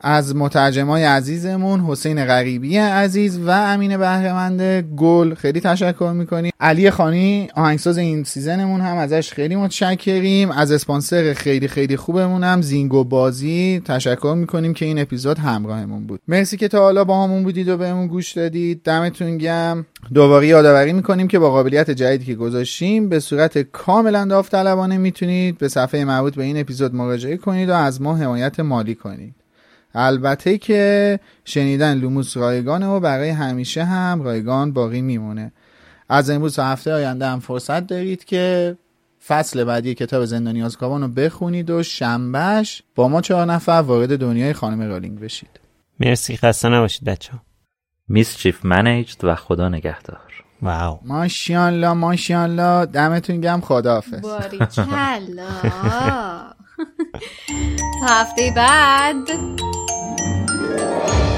از مترجمای عزیزمون حسین غریبی عزیز و امین بهرهمند گل. خیلی تشکر می‌کنیم. علی خانی آهنگساز این سیزنمون هم ازش خیلی متشکریم. از اسپانسر خیلی خیلی خوبمون هم زینگو بازی. تشکر می‌کنیم که این اپیزود همراهمون بود. مرسی که تا حالا با همون بودید و بهمون گوش دادید. دمتون گم دوباره یادآوری می‌کنیم که با قابلیت جدیدی که گذاشتیم به صورت کاملا داوطلبانه می‌تونید به صفحه مربوط به این اپیزود مراجعه کنید و از ما حمایت مالی کنید. البته که شنیدن لوموس رایگانه و برای همیشه هم رایگان باقی میمونه. از امروز تا هفته آینده هم فرصت دارید که فصل بعدی کتاب زندانی آزکابان رو بخونید و شنبه‌ش با ما چهار نفر وارد دنیای خانم رالینگ بشید. مرسی خسته نباشید بچه‌ها mischief managed و خدا نگهدار. wow. ماشاالله ماشاالله دمتون گرم خداحافظ. باریکلا. تا هفته بعد. Bye.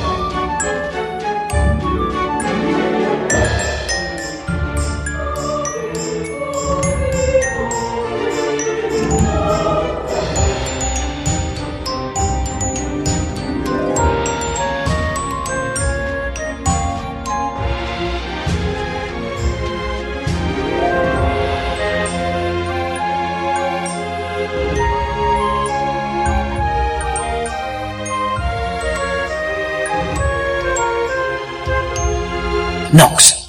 Knox.